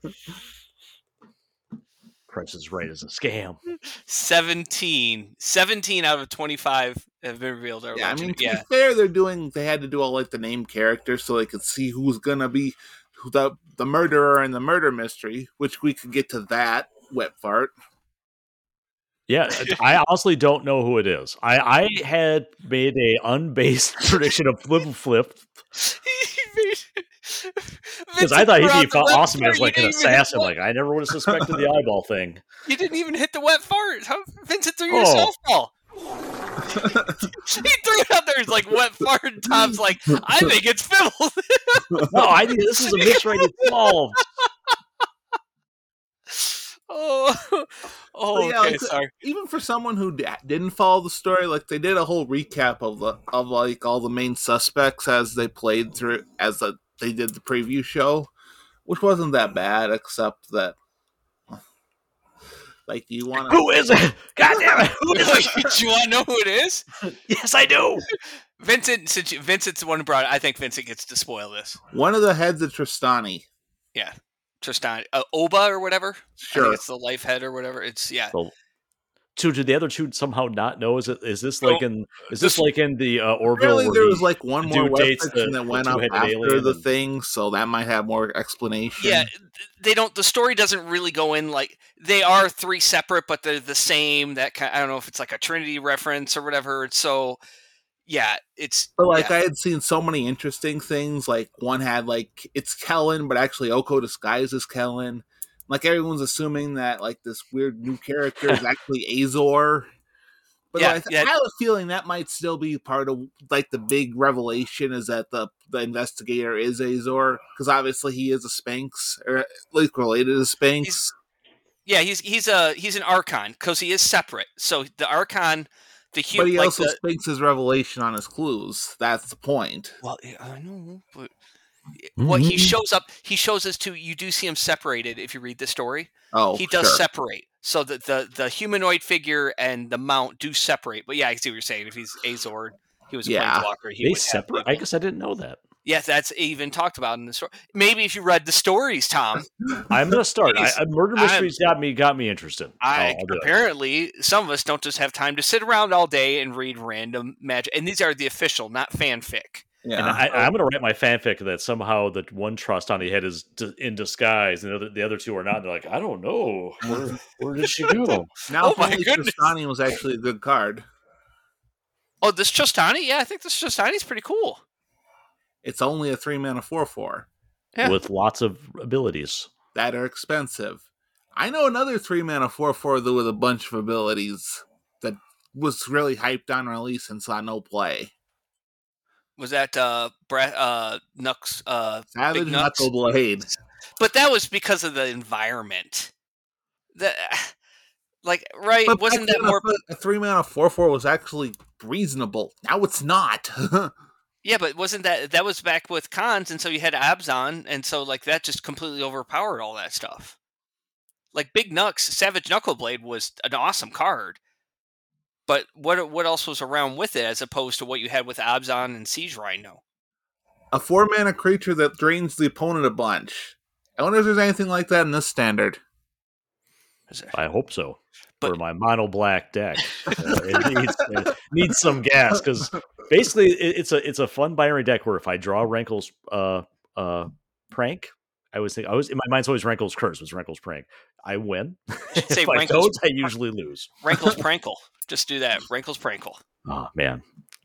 it. Price is right as a scam. 17. 17 out of 25 have been revealed. Are Yeah, I mean, to yeah. be fair, they're doing. They had to do all like the name characters so they could see who's gonna be who the the murderer and the murder mystery, which we could get to that wet fart. Yeah, I honestly don't know who it is. I, I had made a unbased prediction of Flip Flip because I thought he'd be awesome as like an assassin. Like I never would have suspected the eyeball thing. You didn't even hit the wet fart. How Vincent threw you Oh. a softball. he threw it out there. He's like wet fart. And Tom's like, I think it's Fiddle. No, I think this is a misrated twelve. oh, oh, yeah, okay. like, sorry. Even for someone who d- didn't follow the story, like they did a whole recap of the of like all the main suspects as they played through as the, they did the preview show, which wasn't that bad, except that. Like, do you want to? Who is it? God damn it! Who is it? Do you want to know who it is? Yes, I do. Vincent, since you, Vincent's the one who brought it, I think Vincent gets to spoil this. one of the heads of Trostani? Tristan, uh, Oba or whatever. I Sure. think it's the life head or whatever. It's yeah. So, two did the other two somehow not know? Is it? Is this like in? Is this This- like in the uh, Orville? Apparently, where there was like one more dude web dates that went up after alien the and- thing, so that might have more explanation. Yeah, they don't. The story doesn't really go in like they are three separate, but they're the same. That kind. I don't know if it's like a Trinity reference or whatever. It's so. Yeah, it's. But like yeah. I had seen so many interesting things. Like one had like it's Kellen, but actually Oko disguises as Kellen. Like everyone's assuming that like this weird new character is actually Azor. But Yeah, like, yeah. I have a feeling that might still be part of like the big revelation is that the the investigator is Azor because obviously he is a sphinx or at least related to sphinx. yeah, he's he's a he's an Archon because he is separate. So the Archon the human, But he like also the, his revelation on his clues. That's the point. well, I know, but what he Mhm. shows up, he shows us to. You do see him separated if you read the story. Oh, he does sure. separate, so that the the humanoid figure and the mount do separate. But yeah, I see what you're saying. If he's Azor, he was a Yeah. planeswalker. He They would separate. the- I guess I didn't know that. Yes, that's even talked about in the story. Maybe if you read the stories, Tom. I'm gonna start. I, Please. I, murder I'm- mysteries got me got me interested. I I'll, I'll do it. apparently some of us don't just have time to sit around all day and read random magic. And these are the official, not fanfic. And Yeah. I, I'm going to write my fanfic that somehow the one trust on the head is d- in disguise, and the other, the other two are not. They're like, I don't know. Where, where did she go? now, oh if my goodness. Trostani was actually a good card. Oh, this Trostani? Yeah, I think this Trostani's pretty cool. It's only a three mana four four Yeah. With lots of abilities. that are expensive. I know another three mana four four though with a bunch of abilities that was really hyped on release and saw no play. Was that uh, Brett uh, Nux? Uh, Savage Big Nuts? Knuckle Blade. but that was because of the environment. The, like, right? But Wasn't that more? a, a three mana four four was actually reasonable? Now it's not. Yeah, but wasn't that that was back with Khans, and so you had Abzan, and so like that just completely overpowered all that stuff. Like Big Nux, Savage Knuckleblade was an awesome card, but what what else was around with it as opposed to what you had with Abzan and Siege Rhino? a four mana creature that drains the opponent a bunch. I wonder if there's anything like that in this standard. I hope so. But- for my mono black deck, Uh, it needs, it needs some gas because basically it, it's a it's a fun binary deck where if I draw Rankle's uh uh prank, I always think I was in my mind's always Rankle's curse was Rankle's prank. I win. say if I don't, I usually lose. Rankle's Prankle. Just do that. Rankle's Prankle. Oh man,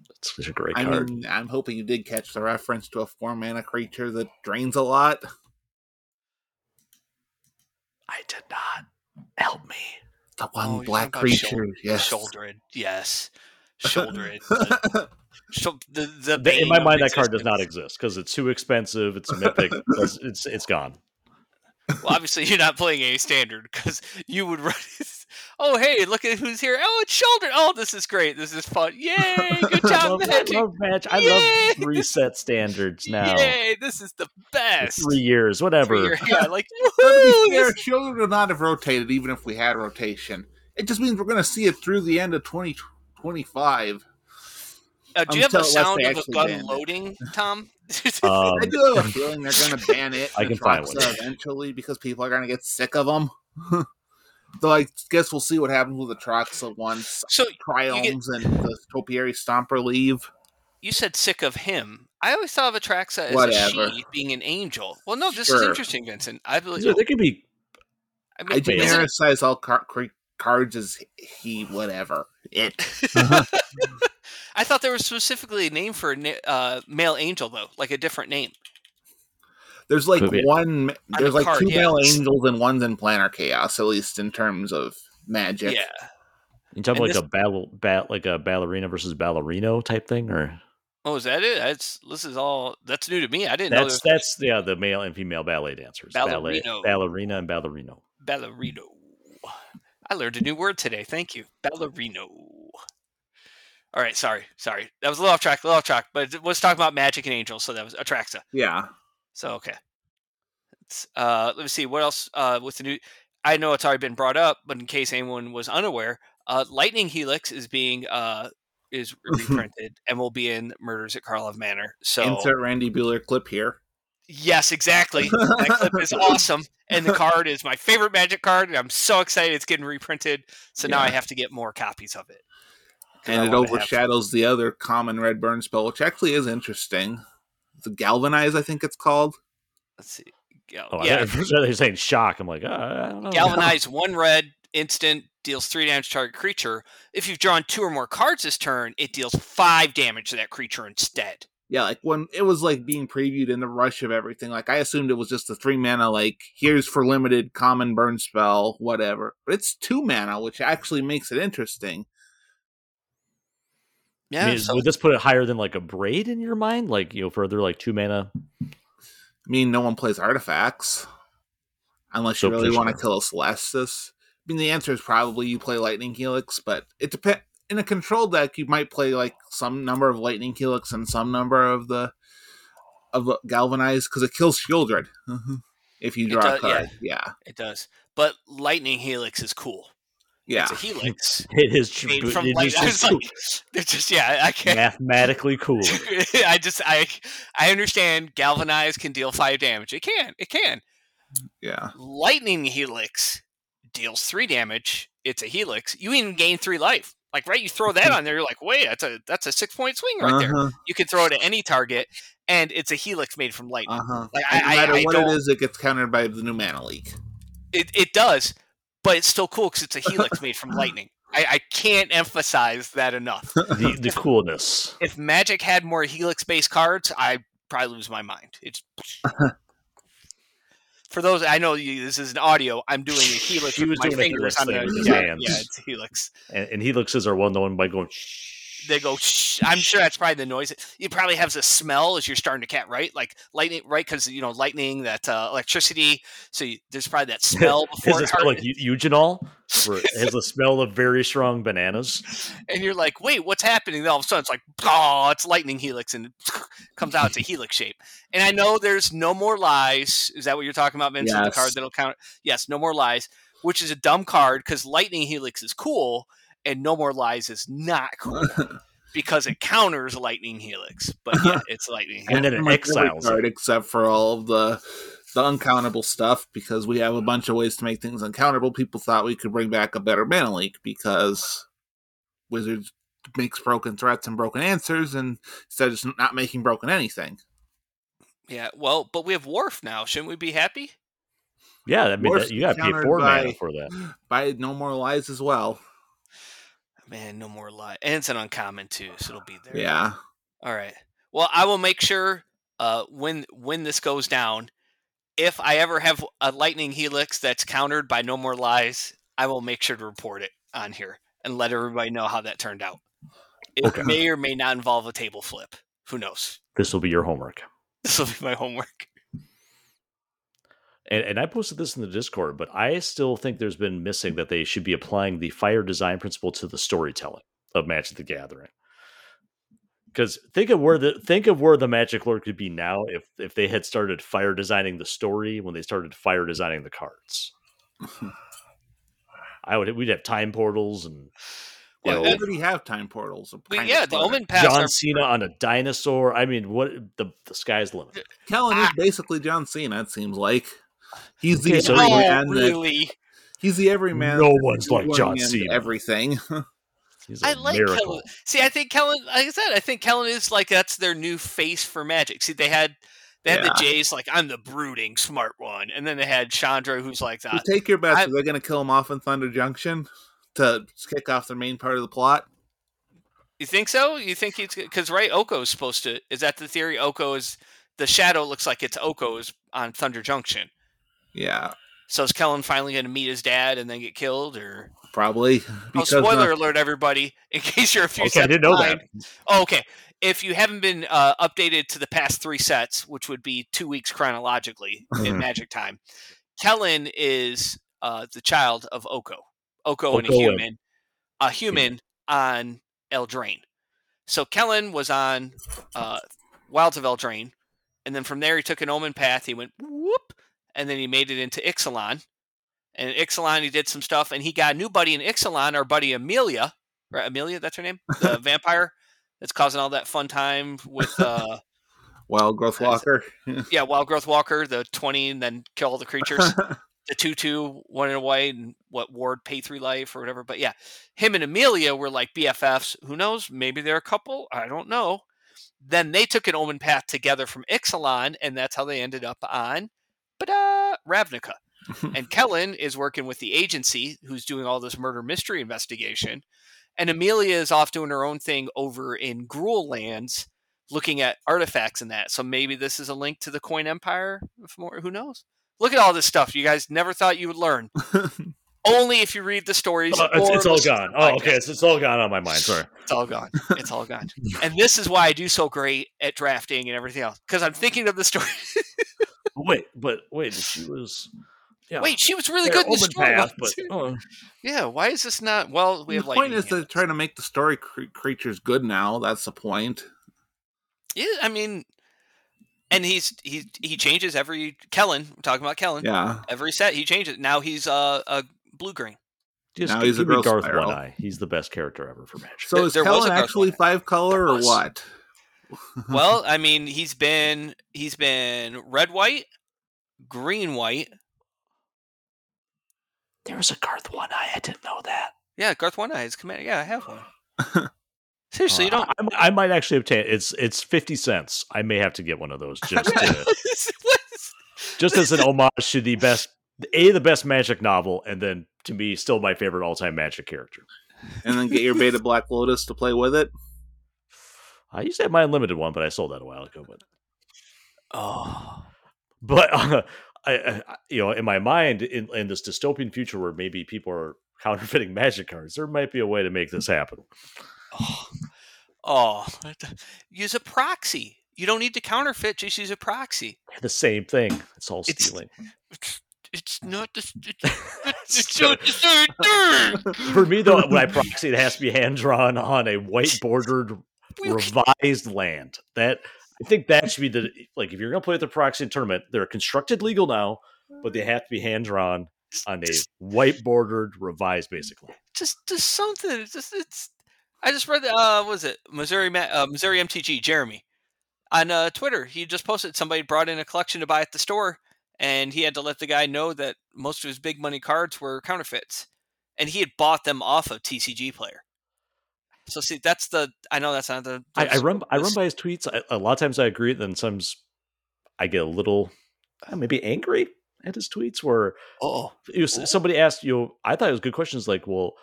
it's such a great I card. mean, I'm hoping you did catch the reference to a four mana creature that drains a lot. I did not help me. The one Oh, black talking about creature, yes. Sheoldred. Yes. Sheoldred. the, the, the In my of mind, that card does not exist because it's too expensive. It's mythic. it's, it's it's gone. Well, obviously you're not playing a standard because you would run. Oh, hey, look at who's here! Oh, it's Shoulder. Oh, this is great. This is fun. Yay! Good job, love, Magic. love match. I Yay! love reset standards now. Yay! This is the best. Three years, whatever. Three year- yeah, like But woohoo! fair, this- Shoulder would not have rotated even if we had rotation. It just means we're going to see it through the end of 2025. Uh, do you have until a unless sound of a gun ban it. loading, Tom? Um, I do have a feeling they're going to ban it. I can find one. eventually because people are going to get sick of them. Though I guess we'll see what happens with the Atraxa once so Triomes and the Topiary Stomper leave. you said sick of him. I always thought of Atraxa as Whatever. a she being an angel. Well, no, this is interesting, Vincent. I believe. yeah, they could be. I I mean, Wait, isn't- genericize all car- cre- cards as he, whatever. It. I thought there was specifically a name for a uh, male angel, though, like a different name. There's like Could one. There's like card, two male angels and one's in Planar Chaos, at least in terms of magic. Yeah. You talking And like this- a battle, bat, like a ballerina versus ballerino type thing, or Oh, is that it? That's this is all. That's new to me. I didn't know that's there that's yeah the male and female ballet dancers, ballet, Ballerino. ballerina and ballerino. was ballerino. I learned a new word today. Thank you, ballerino. All right, sorry, sorry. That was a little off track, a little off track. But it was talking about magic and angels, so that was Atraxa. Yeah. So okay. It's, uh, let me see what else uh, with the new. I know it's already been brought up, but in case anyone was unaware, uh, Lightning Helix is being uh, is reprinted and will be in Murders at Karlov Manor. So Insert Randy Bueller clip here. Yes, exactly. That clip is awesome, and the card is my favorite Magic card, and I'm so excited it's getting reprinted. So now I have to get more copies of it. And it overshadows the other common red burn spell, which actually is interesting. The Galvanize, I think it's called. Let's see. Gal- Oh, yeah, yeah, they're saying shock. I'm like, uh, I don't know. Galvanize one red instant deals three damage to target creature. If you've drawn two or more cards this turn, it deals five damage to that creature instead. Yeah, like when it was like being previewed in the rush of everything, like I assumed it was just a three mana, like here's for limited common burn spell, whatever. But it's two mana, which actually makes it interesting. Yeah, I mean, so- would this put it higher than like Abrade in your mind? Like you know, further like two mana. I mean, no one plays artifacts unless So you really want to kill a Celestis. I mean, the answer is probably you play Lightning Helix, but it depends. In a control deck, you might play like some number of lightning helix and some number of the of galvanized because it kills Sheoldred mm-hmm. if you draw does- a card. Yeah, It does. But lightning helix is cool. yeah. It's a helix It is tr- made it from is light. I was just like, they're just yeah. I can't. mathematically cool. I just I I understand galvanized can deal five damage. It can. It can. yeah. Lightning helix deals three damage. It's a helix. You even gain three life. Like right, you throw that on there. You're like, wait, that's a that's a six point swing right there. Uh-huh, You can throw it at any target, and it's a helix made from lightning. uh-huh. Like, I- no matter I- I what it don't- is, it gets countered by the new mana leak. It it does, but it's still cool because it's a helix made from lightning. I, I can't emphasize that enough. the, the coolness. If Magic had more helix based cards, I probably lose my mind. It's for those I know you, this is an audio. I'm doing a helix He with was my a fingers helix on thing the with his yeah, hands. yeah, it's helix. And, and helixes are well known by going. Shh. They go. Shh. I'm sure that's probably the noise. It probably has a smell as you're starting to cat right, like lightning, right? Because you know lightning, that uh, electricity. So you, there's probably that smell before it smell like eugenol? It has a smell of very strong bananas. and you're like, wait, what's happening? Then all of a sudden, it's like, oh, it's lightning helix, and it comes out. It's a helix shape. And I know there's no more lies. Is that what you're talking about, Vince? The card that'll count. Yes, no more lies, which is a dumb card because lightning helix is cool, and no more lies is not cool because it counters lightning helix. But yeah, it's lightning. And Helix. then it Pretty much every exiles it. card except for all of the the uncountable stuff because we have a bunch of ways to make things uncountable. People thought we could bring back a better mana leak because Wizards makes broken threats and broken answers, and instead of just not making broken anything. Yeah, well, but we have Worf now. Shouldn't we be happy? Yeah, I mean Worse that, you got to pay countered four mana for that. By no more lies as well. Man, no more lie. And it's an uncommon too, so it'll be there. Yeah. All right. Well, I will make sure uh, when when this goes down, if I ever have a lightning helix that's countered by no more lies, I will make sure to report it on here and let everybody know how that turned out. It Okay. may or may not involve a table flip. Who knows? This will be your homework. This will be my homework. And, and I posted this in the Discord, but I still think there's been missing that they should be applying the fire design principle to the storytelling of Magic the Gathering. Because think of where the think of where the Magic Lord could be now if if they had started fire designing the story when they started fire designing the cards. I would we'd have time portals and you Well, know, we already have time portals. But yeah, of the. Omen Pass John are Cena on a dinosaur. I mean, what the the sky's the limit. Kellen is Ah. basically John Cena. It seems like he's the Okay, so- every Oh, man that really? he's the everyman. No one's like John and Cena. Everything. He's a I like miracle. Kellen. See, I think Kellen. Like I said, I think Kellen is like that's their new face for Magic. See, they had they had the Yeah. Jace like I'm the brooding smart one, and then they had Chandra who's like You that. take your bets. I- Are they going to kill him off in Thunder Junction to kick off the main part of the plot? You think so? You think he's because right? Oko's supposed to. Is that the theory? Oko is the shadow. Looks like it's Oko's on Thunder Junction. Yeah, So is Kellen finally going to meet his dad and then get killed? Or probably. oh, spoiler uh, alert, everybody! In case you're a few Okay, steps I didn't know behind. that. Oh, okay. If you haven't been uh, updated to the past three sets, which would be two weeks chronologically in. Magic time, Kellen is uh, the child of Oko. Oko and a Oko and- human, a human on Eldraine. So Kellen was on uh, Wilds of Eldraine, and then from there he took an Omen path. He went whoop, and then he made it into Ixalan. And Ixalan, he did some stuff, and he got a new buddy in Ixalan, our buddy Amalia. Right, Amalia, that's her name, the vampire that's causing all that fun time with uh, Wildgrowth Walker. yeah, Wild Growth Walker, the twenty, and then kill all the creatures. the two two one in a way, and what Ward pay three life or whatever. But yeah, him and Amalia were like BFFs. Who knows? Maybe they're a couple. I don't know. Then they took an Omen path together from Ixalan, and that's how they ended up on, Ravnica. and Kellen is working with the agency who's doing all this murder mystery investigation. And Amalia is off doing her own thing over in Gruul lands, looking at artifacts and that. So maybe this is a link to the Coin Empire. If more, who knows? Look at all this stuff you guys never thought you would learn. Only if you read the stories. Oh, it's, it's all gone. Oh, podcast. okay. It's, it's all gone on my mind. Sorry. It's all gone. It's all gone. and this is why I do so great at drafting and everything else because I'm thinking of the story. Wait, but wait, she was Yeah. Wait, she was really They're good in the open story. path, but but uh, yeah, why is this not? Well, we the have The point lightning is they're trying to make the story cre- creatures good now. That's the point. Yeah, I mean, and he's he he changes every Kellen. We're talking about Kellen. Yeah. Every set he changes. Now he's uh, a blue green. just Now give he's a me Garth. One Eye. He's the best character ever for Magic. So There- is there was Kellen a actually five color or was. what? Well, I mean, he's been he's been red white, green white. there was a Garth One Eye. I didn't know that. Yeah, Garth One Eye is commander. Yeah, I have one. Seriously, you Uh, don't. I, I might actually obtain. It's it's fifty cents. I may have to get one of those just to, just as an homage to the best a the best Magic novel, and then to me still my favorite all time Magic character. and then get your beta Black Lotus to play with it. I used to have my unlimited one, but I sold that a while ago. But oh, but uh, I, I you know in my mind in, in this dystopian future where maybe people are counterfeiting Magic cards, there might be a way to make this happen. oh, oh! Use a proxy. You don't need to counterfeit. Just use a proxy. The same thing. It's all It's- stealing. It's, it's not the. It's, not the same thing. For me though, when I proxy, it has to be hand drawn on a white bordered revised land. That I think that should be the like if you're gonna play at the proxy tournament, they're constructed legal now, but they have to be hand drawn on a white bordered revised basically. just just something. It's just it's. I just read. Uh, what was it Missouri? Uh, Missouri MTG. Jeremy on uh, Twitter. He just posted somebody brought in a collection to buy at the store, and he had to let the guy know that most of his big money cards were counterfeits, and he had bought them off of TCG Player. So see, that's the. I know that's not the. I, I run I run by his tweets. I, a lot of times I agree, then sometimes I get a little uh, maybe angry at his tweets where Oh, somebody asked you know, i thought it was good questions like well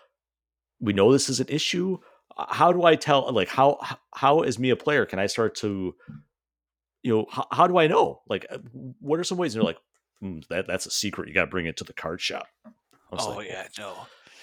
we know this is an issue how do i tell like how how as me a player can i start to you know how, how do i know like uh, what are some ways and they're like "Hmm, that that's a secret you got to bring it to the card shop I was oh like, yeah, no.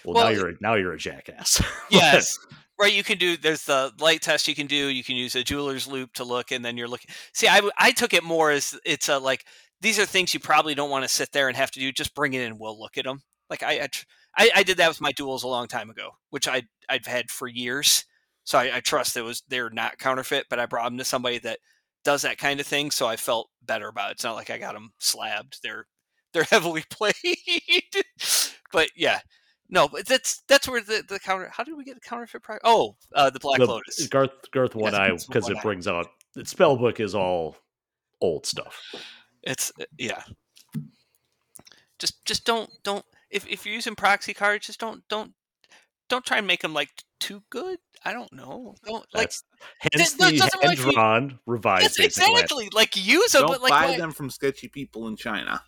well, Well, now you're a, now you're a jackass Yes. Right, you can do. There's the light test you can do. You can use a jeweler's loupe to look, and then you're looking. See, i, I took it more as it's a like these are things you probably don't want to sit there and have to do. Just bring it in. We'll look at them. Like I I, I, did that with my duals a long time ago, which I I've had for years. So I, I trust it was they're not counterfeit, but I brought them to somebody that does that kind of thing, so I felt better about it. It's not like I got them slabbed. They're they're heavily played, but yeah, no, but that's that's where the, the counter. How did we get the counterfeit price? Oh, uh, the Black The- Lotus. garth garth one eye because it brings out the spell book is all old stuff It's uh, yeah. Just just don't don't if if you're using proxy cards, just don't don't don't try and make them like too good. I don't know. Don't like that's hence that the doesn't hand really feel- drawn revised that's basic land. exactly like use them, Don't but like buy why- them from sketchy people in China.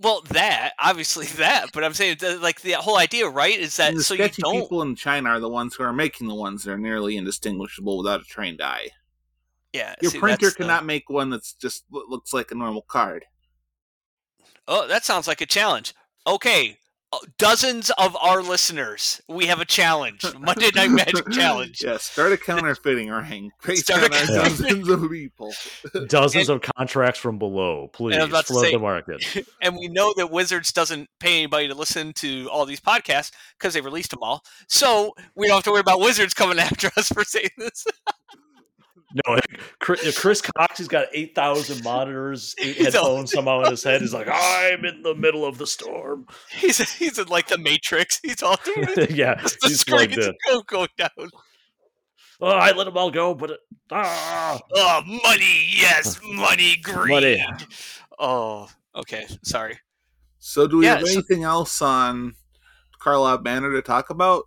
Well that obviously that, but I'm saying like the whole idea, right, is that so you don't. people in China are the ones who are making the ones that are nearly indistinguishable without a trained eye. Yeah, Your see, printer that's the- cannot make one that's just lo- looks like a normal card. Oh, that sounds like a challenge. Okay, Uh, dozens of our listeners, we have a challenge. Monday Night Magic challenge. Yeah, start a counterfeiting ring based Start a on our dozens of people. dozens of contracts from below please was about to flood say- the market and we know that Wizards doesn't pay anybody to listen to all these podcasts because they released them all. So we don't have to worry about Wizards coming after us for saying this. No, Chris, Chris Cocks, he's got 8,000 monitors, eight He's all- headphones somehow in his head. He's like, I'm in the middle of the storm. He's he's in like the Matrix. He's all yeah, the he's like screens the, go go down. oh, I let them all go, but it, ah. Oh, money, yes, money, greed. Money. Oh, okay, sorry. So, do we Yeah, have so- anything else on Karlov Manor to talk about?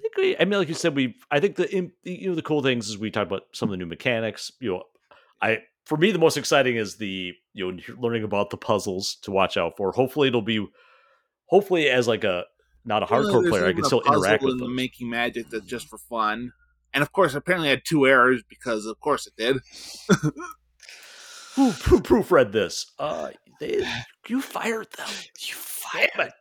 I think we, I mean, like you said, we, I think the, you know, the cool things is we talked about some of the new mechanics. You know, I, for me, the most exciting is the, you know, learning about the puzzles to watch out for. Hopefully, it'll be, hopefully, as like a, not a hardcore there's player, I can still interact with them. making magic that's just for fun. And of course, apparently, I had two errors because, of course, it did. Who, who proofread this? Uh, they, you fired them. You fired.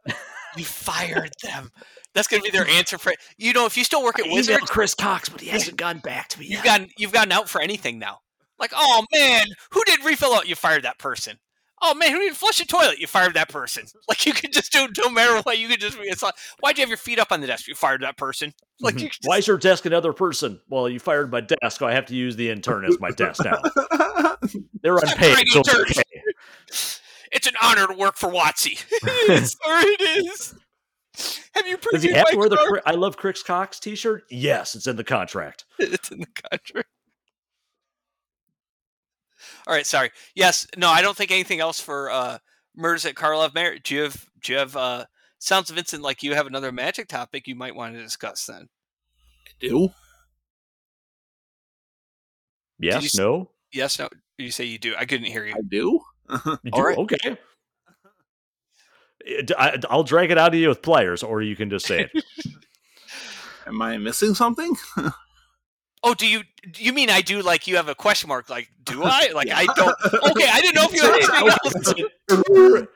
You fired them. That's gonna be their answer for you know if you still work at emailed Wizards, Chris Cocks, but he hasn't gotten back to me you've yet. gotten you've gotten out for anything now. Like, oh man, who did refill out? You fired that person. Oh man, who didn't flush the toilet? You fired that person. Like you could just do no matter what. You could just. It's like, why'd you have your feet up on the desk? You fired that person. Like Mhm. you could Why is your desk another person? Well, you fired my desk. So I have to use the intern as my desk now. They're unpaid. So it's interns. okay. it's an honor to work for Watsy. it is, or it is. Have you Does he have my to wear the "I love Chris Cocks" T-shirt? Yes, it's in the contract. it's in the contract. All right, sorry. Yes, no, I don't think anything else for uh murders at Karlov Manor. Do you have do you have uh sounds Vincent like you have another magic topic you might want to discuss then? I do. Yes, s- no, Yes, no. You say you do. I couldn't hear you. I do. You do? right. Okay. Eh, it- I, will drag it out of you with pliers, or you can just say it. Am I missing something? Oh, do you do you mean I do like you have a question mark like do I? Like I don't Okay, I didn't know if you had anything else.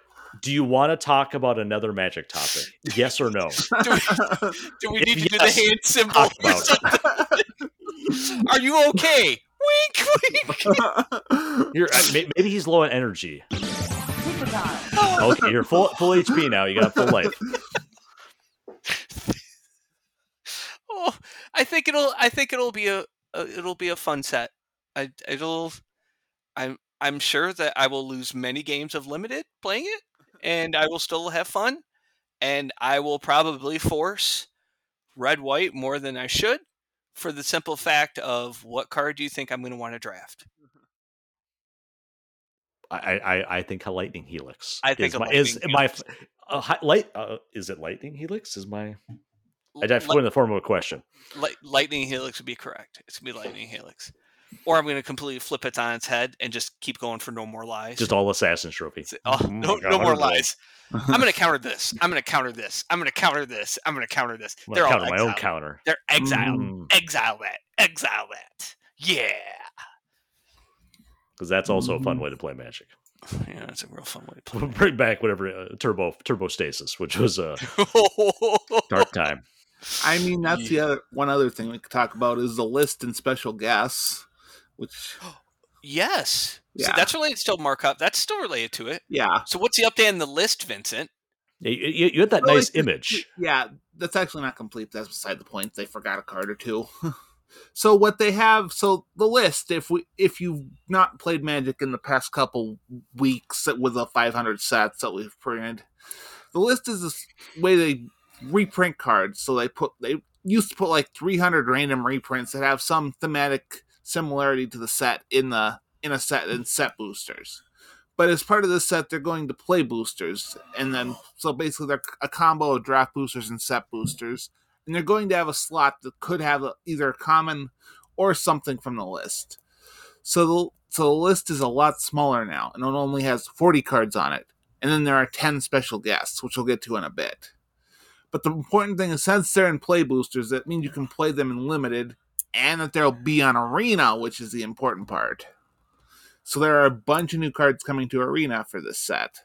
do you want to talk about another magic topic? Yes or no? Do we If need to do the hand symbol? or something? Are you okay? Wink wink. You're, uh, may- maybe he's low on energy. Okay, you're full full HP now. You got full life. Oh, I think it'll. I think it'll be a, a. It'll be a fun set. I. It'll. I'm. I'm sure that I will lose many games of limited playing it, and I will still have fun, and I will probably force red white more than I should, for the simple fact of what card do you think I'm going to want to draft? I I, I think a lightning helix. I think is a my, is lightning my uh, light. Uh, is it lightning helix? Is my I have to put in the form of a question. Li- lightning helix would be correct. It's gonna be lightning helix, or I'm gonna completely flip it on its head and just keep going for no more lies. Just all assassin's trophy. Say, oh, Oh no, my no more lies. I'm gonna counter this. I'm gonna counter this. I'm gonna counter this. I'm gonna counter this. I'm They're gonna all counter my own counter. They're exiled. Mm. Exile that. Exile that. Yeah. because that's also a fun Mm. way to play Magic. Yeah, that's a real fun way to play. Bring back whatever uh, turbo turbo stasis, which was a it. dark time. I mean, that's the other one other thing we could talk about is the list and special guests, which yes. So that's related still markup. That's still related to it. yeah, So what's the update in the list, Vincent? You, you, you had that Well, nice like, image. yeah, that's actually not complete. That's beside the point. They forgot a card or two. so what they have, so the list, if we if you've not played Magic in the past couple weeks with the 500 sets that we've printed, the list is this way they reprint cards. So they put they used to put like 300 random reprints that have some thematic similarity to the set in the in a set in set boosters. But as part of this set, they're going to play boosters, and then so basically they're a combo of draft boosters and set boosters, and they're going to have a slot that could have either a common or something from the list. So the so the list is a lot smaller now, and it only has forty cards on it, and then there are ten special guests, which we'll get to in a bit. But the important thing is, since they're in play boosters, that means you can play them in limited, and that there'll be on arena, which is the important part. So there are a bunch of new cards coming to Arena for this set.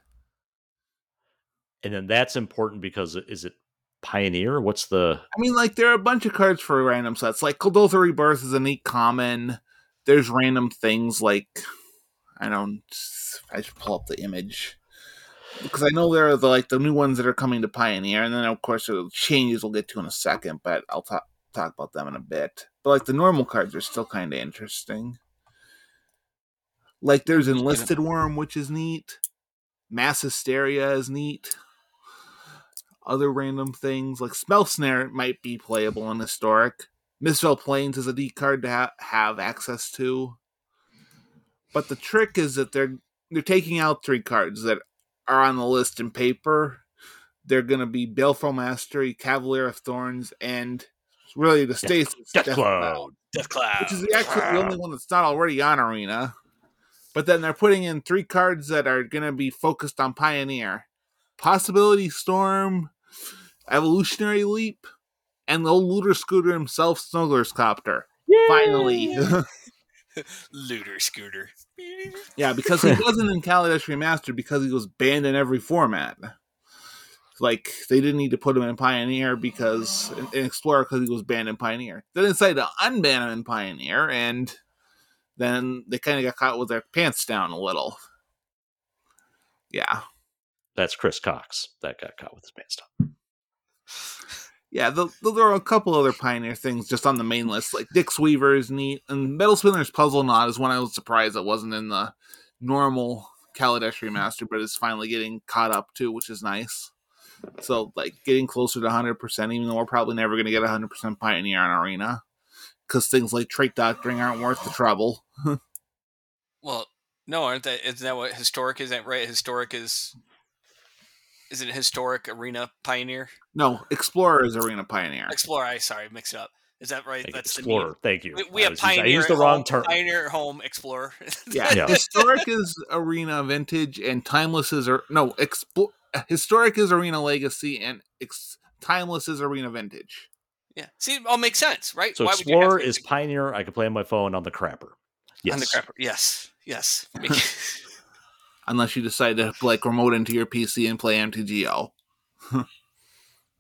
And then that's important because is it Pioneer? What's the I mean, like there are a bunch of cards for random sets. Like Coldotha Rebirth is a neat common. There's random things like I don't. I should pull up the image because I know there are the like the new ones that are coming to Pioneer, and then of course the changes we'll get to in a second. But I'll talk talk about them in a bit. But like the normal cards are still kind of interesting. Like there's Enlisted Wurm, which is neat. Mass Hysteria is neat. Other random things like Spell Snare might be playable in Historic. Mistveil Plains is a D card to ha- have access to. But the trick is that they're they're taking out three cards that are on the list in paper. They're going to be Baleful Mastery, Cavalier of Thorns, and really the Stasis Death Cloud? Death Cloud. which is the actually the only one that's not already on Arena. But then they're putting in three cards that are going to be focused on Pioneer Possibility Storm, Evolutionary Leap, and the old looter scooter himself, Smuggler's Copter. Finally. Looter Scooter. yeah, because he wasn't in Kaladesh Remastered because he was banned in every format. Like, they didn't need to put him in Pioneer because, in, Explorer because he was banned in Pioneer. They decided to unban him in Pioneer, and then they kind of got caught with their pants down a little. Yeah. That's Chris Cocks that got caught with his pants down. Yeah, th- th- there are a couple other Pioneer things just on the main list, like Dick's Weaver is neat, and Metalspinner's Puzzleknot is one I was surprised it wasn't in the normal Kaladesh remaster, but it's finally getting caught up to, which is nice. So, like, getting closer to 100%, even though we're probably never going to get 100% Pioneer on Arena, because things like Trait Doctoring aren't worth the trouble. Well, no, aren't that isn't that what historic is? That right? Historic is is it historic arena pioneer? No, Explorer is Arena Pioneer. Explorer. I sorry, mix it up. Is that right? Like That's Explorer. Thank you. the. We, we I have was using- pioneer. I used the wrong home, term. Pioneer at home. Explorer. Yeah, Yeah. historic is arena vintage, and timeless is or no, expl- historic is arena legacy, and ex- timeless is arena vintage. yeah. See, it all makes sense, right? So Why would you have Explorer to- is Pioneer. I can play on my phone on the crapper. Yes. on the crapper. Yes. Yes. Unless you decide to like remote into your PC and play MTGO.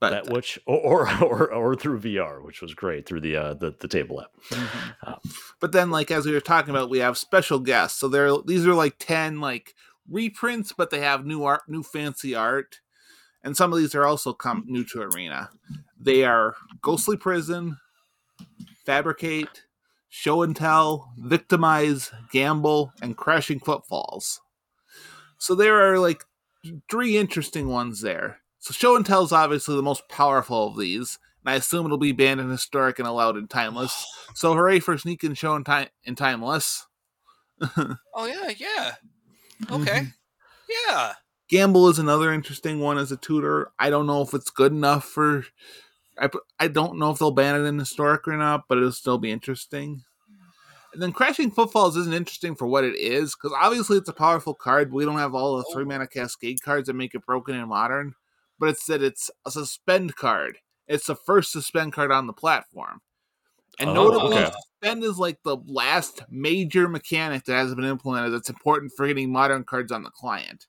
but that which or, or or or through VR, which was great through the uh the, the table app. Mhm. Um, but then like as we were talking about, we have special guests. So there these are like ten like reprints, but they have new art, new fancy art, and some of these are also come new to Arena. They are Ghostly Prison, Fabricate, Show and Tell, Victimize, Gamble, and Crashing Footfalls. So there are like three interesting ones there. So Show and Tell is obviously the most powerful of these, and I assume it'll be banned in Historic and allowed in Timeless. So hooray for Sneak and Show and, time- and Timeless. oh yeah. Yeah. Okay. Mm-hmm. Yeah. Gamble is another interesting one as a tutor. I don't know if it's good enough for. I, I don't know if they'll ban it in historic or not, but it'll still be interesting. And then Crashing Footfalls isn't interesting for what it is, because obviously it's a powerful card. We don't have all the three mana cascade cards that make it broken in modern, but it's that it's a suspend card. It's the first suspend card on the platform. And Oh, notably, okay. suspend is like the last major mechanic that hasn't been implemented that's important for getting modern cards on the client.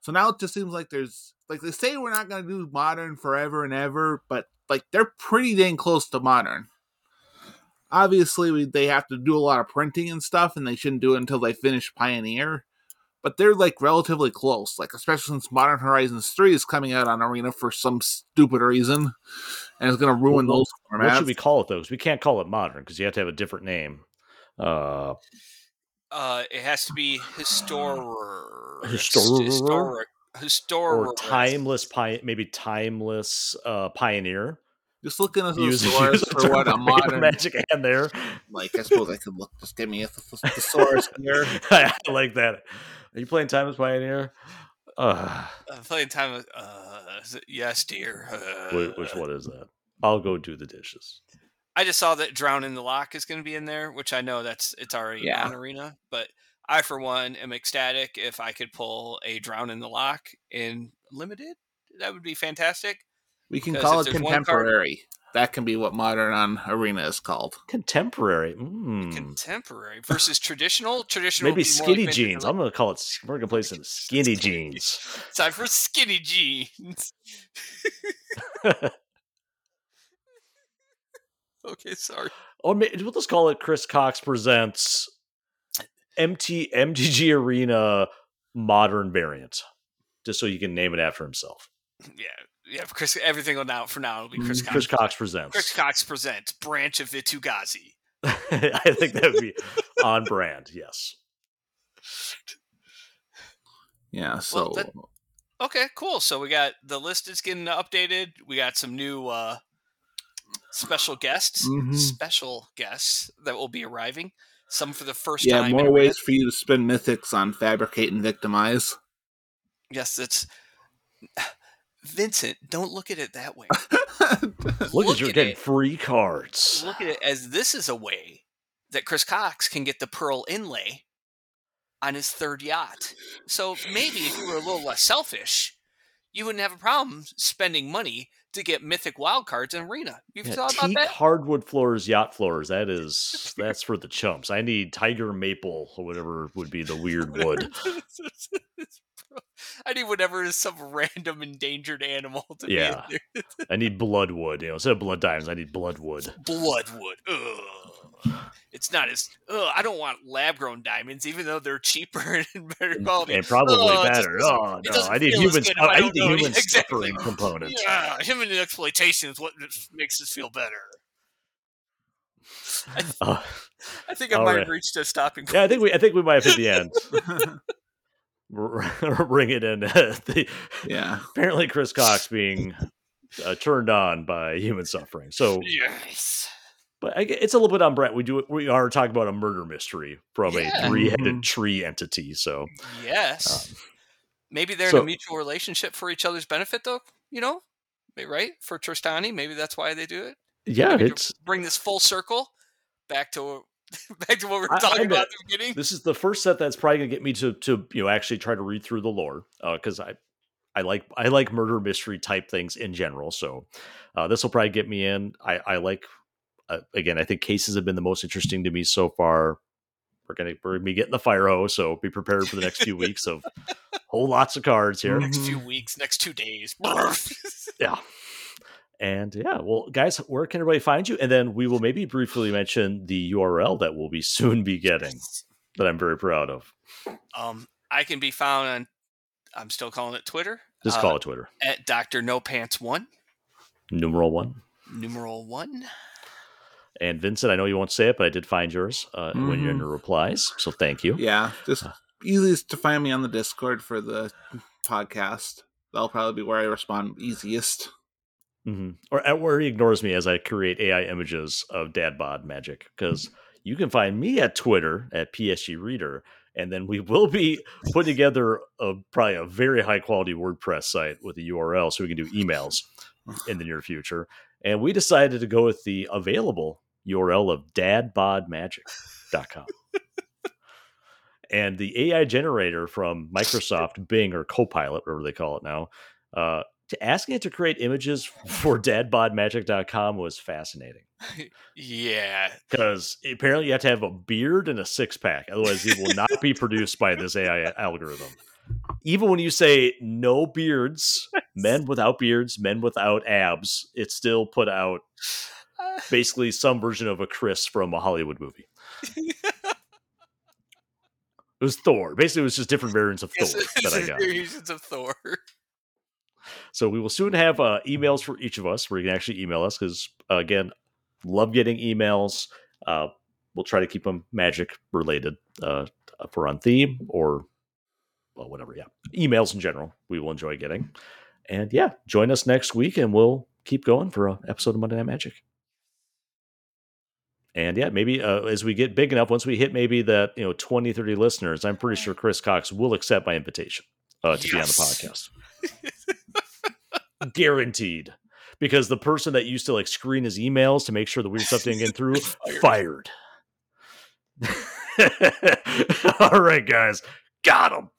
So now it just seems like there's like they say we're not going to do modern forever and ever, but like they're pretty dang close to modern. Obviously, we, they have to do a lot of printing and stuff, and they shouldn't do it until they finish Pioneer. But they're like relatively close, like especially since Modern Horizons three is coming out on Arena for some stupid reason, and it's going to ruin Well, those formats. What should we call it though? 'Cause we can't call it modern because you have to have a different name. Uh, Uh, it has to be historic. Historic? Historic. Historic. or timeless pi- maybe timeless uh pioneer Just looking at the use, source use a for what a modern magic hand there like. I suppose I could look. Just give me a th- th- thesaurus here. i like that are you playing timeless pioneer uh I'm playing time. with- Uh, yes, dear. Uh, which, which one is that i'll go do the dishes I just saw that Drown in the Loch is going to be in there, which I know that's it's already Yeah. on Arena. But I, for one, am ecstatic if I could pull a Drown in the Loch in limited. That would be fantastic. We can call it there's card- contemporary. That can be what modern on Arena is called. contemporary mm. Contemporary versus traditional. Traditional. maybe would be more skinny like jeans vintage- i'm gonna call it we're gonna play some skinny jeans Time for skinny jeans. okay, sorry. or maybe we'll just call it chris cocks presents mt mtg arena modern variant just so you can name it after himself Yeah, yeah. Chris, everything on now for now will be Chris Mhm. Cox. chris cocks presents Chris Cocks presents Branch of Vitu-Ghazi. I think that would be on brand. Yes. Yeah, so that- Okay, cool. So we got the list is getting updated. We got some new uh special guests, Mhm. special guests that will be arriving. Some for the first yeah, time. more ways for you to spend mythics on fabricate and victimize. Yes, it's Vincent. Don't look at it that way. Look, Look at you're getting it. free cards. look at it as this is a way that Chris Cocks can get the pearl inlay on his third yacht. So maybe if you were a little less selfish, you wouldn't have a problem spending money to get mythic wild cards in arena. You've Yeah, thought about that? hardwood floors, yacht floors. That is that's for the chumps. I need tiger maple or whatever would be the weird wood. I need whatever is some random endangered animal to Yeah. be in there. I need bloodwood. You know, instead of blood diamonds, I need bloodwood. Bloodwood. Ugh. It's not as. Ugh, I don't want lab grown diamonds, even though they're cheaper and better quality. and probably Oh, better. Oh no, I need humans. I I need the human Exactly. suffering component. Yeah, human exploitation is what makes us feel better. Uh, I think I might right. have reached a stopping point. yeah, I think we. I think we might have hit the end. Bring it in. the, yeah. apparently, Chris Cocks being uh, turned on by human suffering. So, Yes. but I, it's a little bit on Brett. We do. We are talking about a murder mystery from Yeah. a three-headed Mhm. tree entity. So, Yes. Maybe they're in a mutual relationship for each other's benefit, though. You know, right? For Trostani, maybe that's why they do it. yeah, Maybe it's bring this full circle back to back to what we were I- I talking about at the beginning. this is the first set that's probably gonna get me to to you know actually try to read through the lore because I I like I like murder mystery type things in general. So uh, this will probably get me in. I I like uh, again. I think cases have been the most interesting to me so far. We're gonna we're gonna be getting the fire hose, so be prepared for the next few weeks of whole lots of cards here. Next few weeks, next two days. Yeah. And yeah, well, guys, where can everybody find you? And then we will maybe briefly mention the URL that we'll be soon be getting that I'm very proud of. um, I can be found on. I'm still calling it Twitter. Just uh, call it Twitter. at Doctor No Pants One Numeral one. numeral one. And Vincent, I know you won't say it, but I did find yours uh, when you're in Mhm. your replies. So thank you. Yeah. Just easiest to find me on the Discord for the podcast. That'll probably be where I respond easiest. Hmm Or, or he ignores me as I create AI images of dad bod magic because you can find me at Twitter at PSG Reader. And then we will be putting together a probably a very high quality WordPress site with a URL so we can do emails in the near future. And we decided to go with the available URL of dadbodmagic.com. and the AI generator from Microsoft Bing or Copilot, whatever they call it now, uh, to asking it to create images for dadbodmagic.com was fascinating Yeah, because apparently you have to have a beard and a six pack. Otherwise, it will not be produced by this AI algorithm. Even when you say no beards, men without beards, men without abs, it still put out basically some version of a Chris from a Hollywood movie. It was Thor. Basically, it was just different variants of Thor that I got. variations of Thor. So we will soon have uh, emails for each of us where you can actually email us because, uh, again, love getting emails. Uh, we'll try to keep them magic related uh, we're on theme or well, whatever. Yeah. Emails in general, we will enjoy getting. And yeah, join us next week and we'll keep going for an episode of Monday Night Magic. And yeah, maybe uh, as we get big enough, once we hit maybe that, you know, 20, 30 listeners, I'm pretty sure Chris Cocks will accept my invitation uh, to be on the podcast guaranteed because the person that used to like screen his emails to make sure the weird stuff didn't get through fired. All right, guys, got him.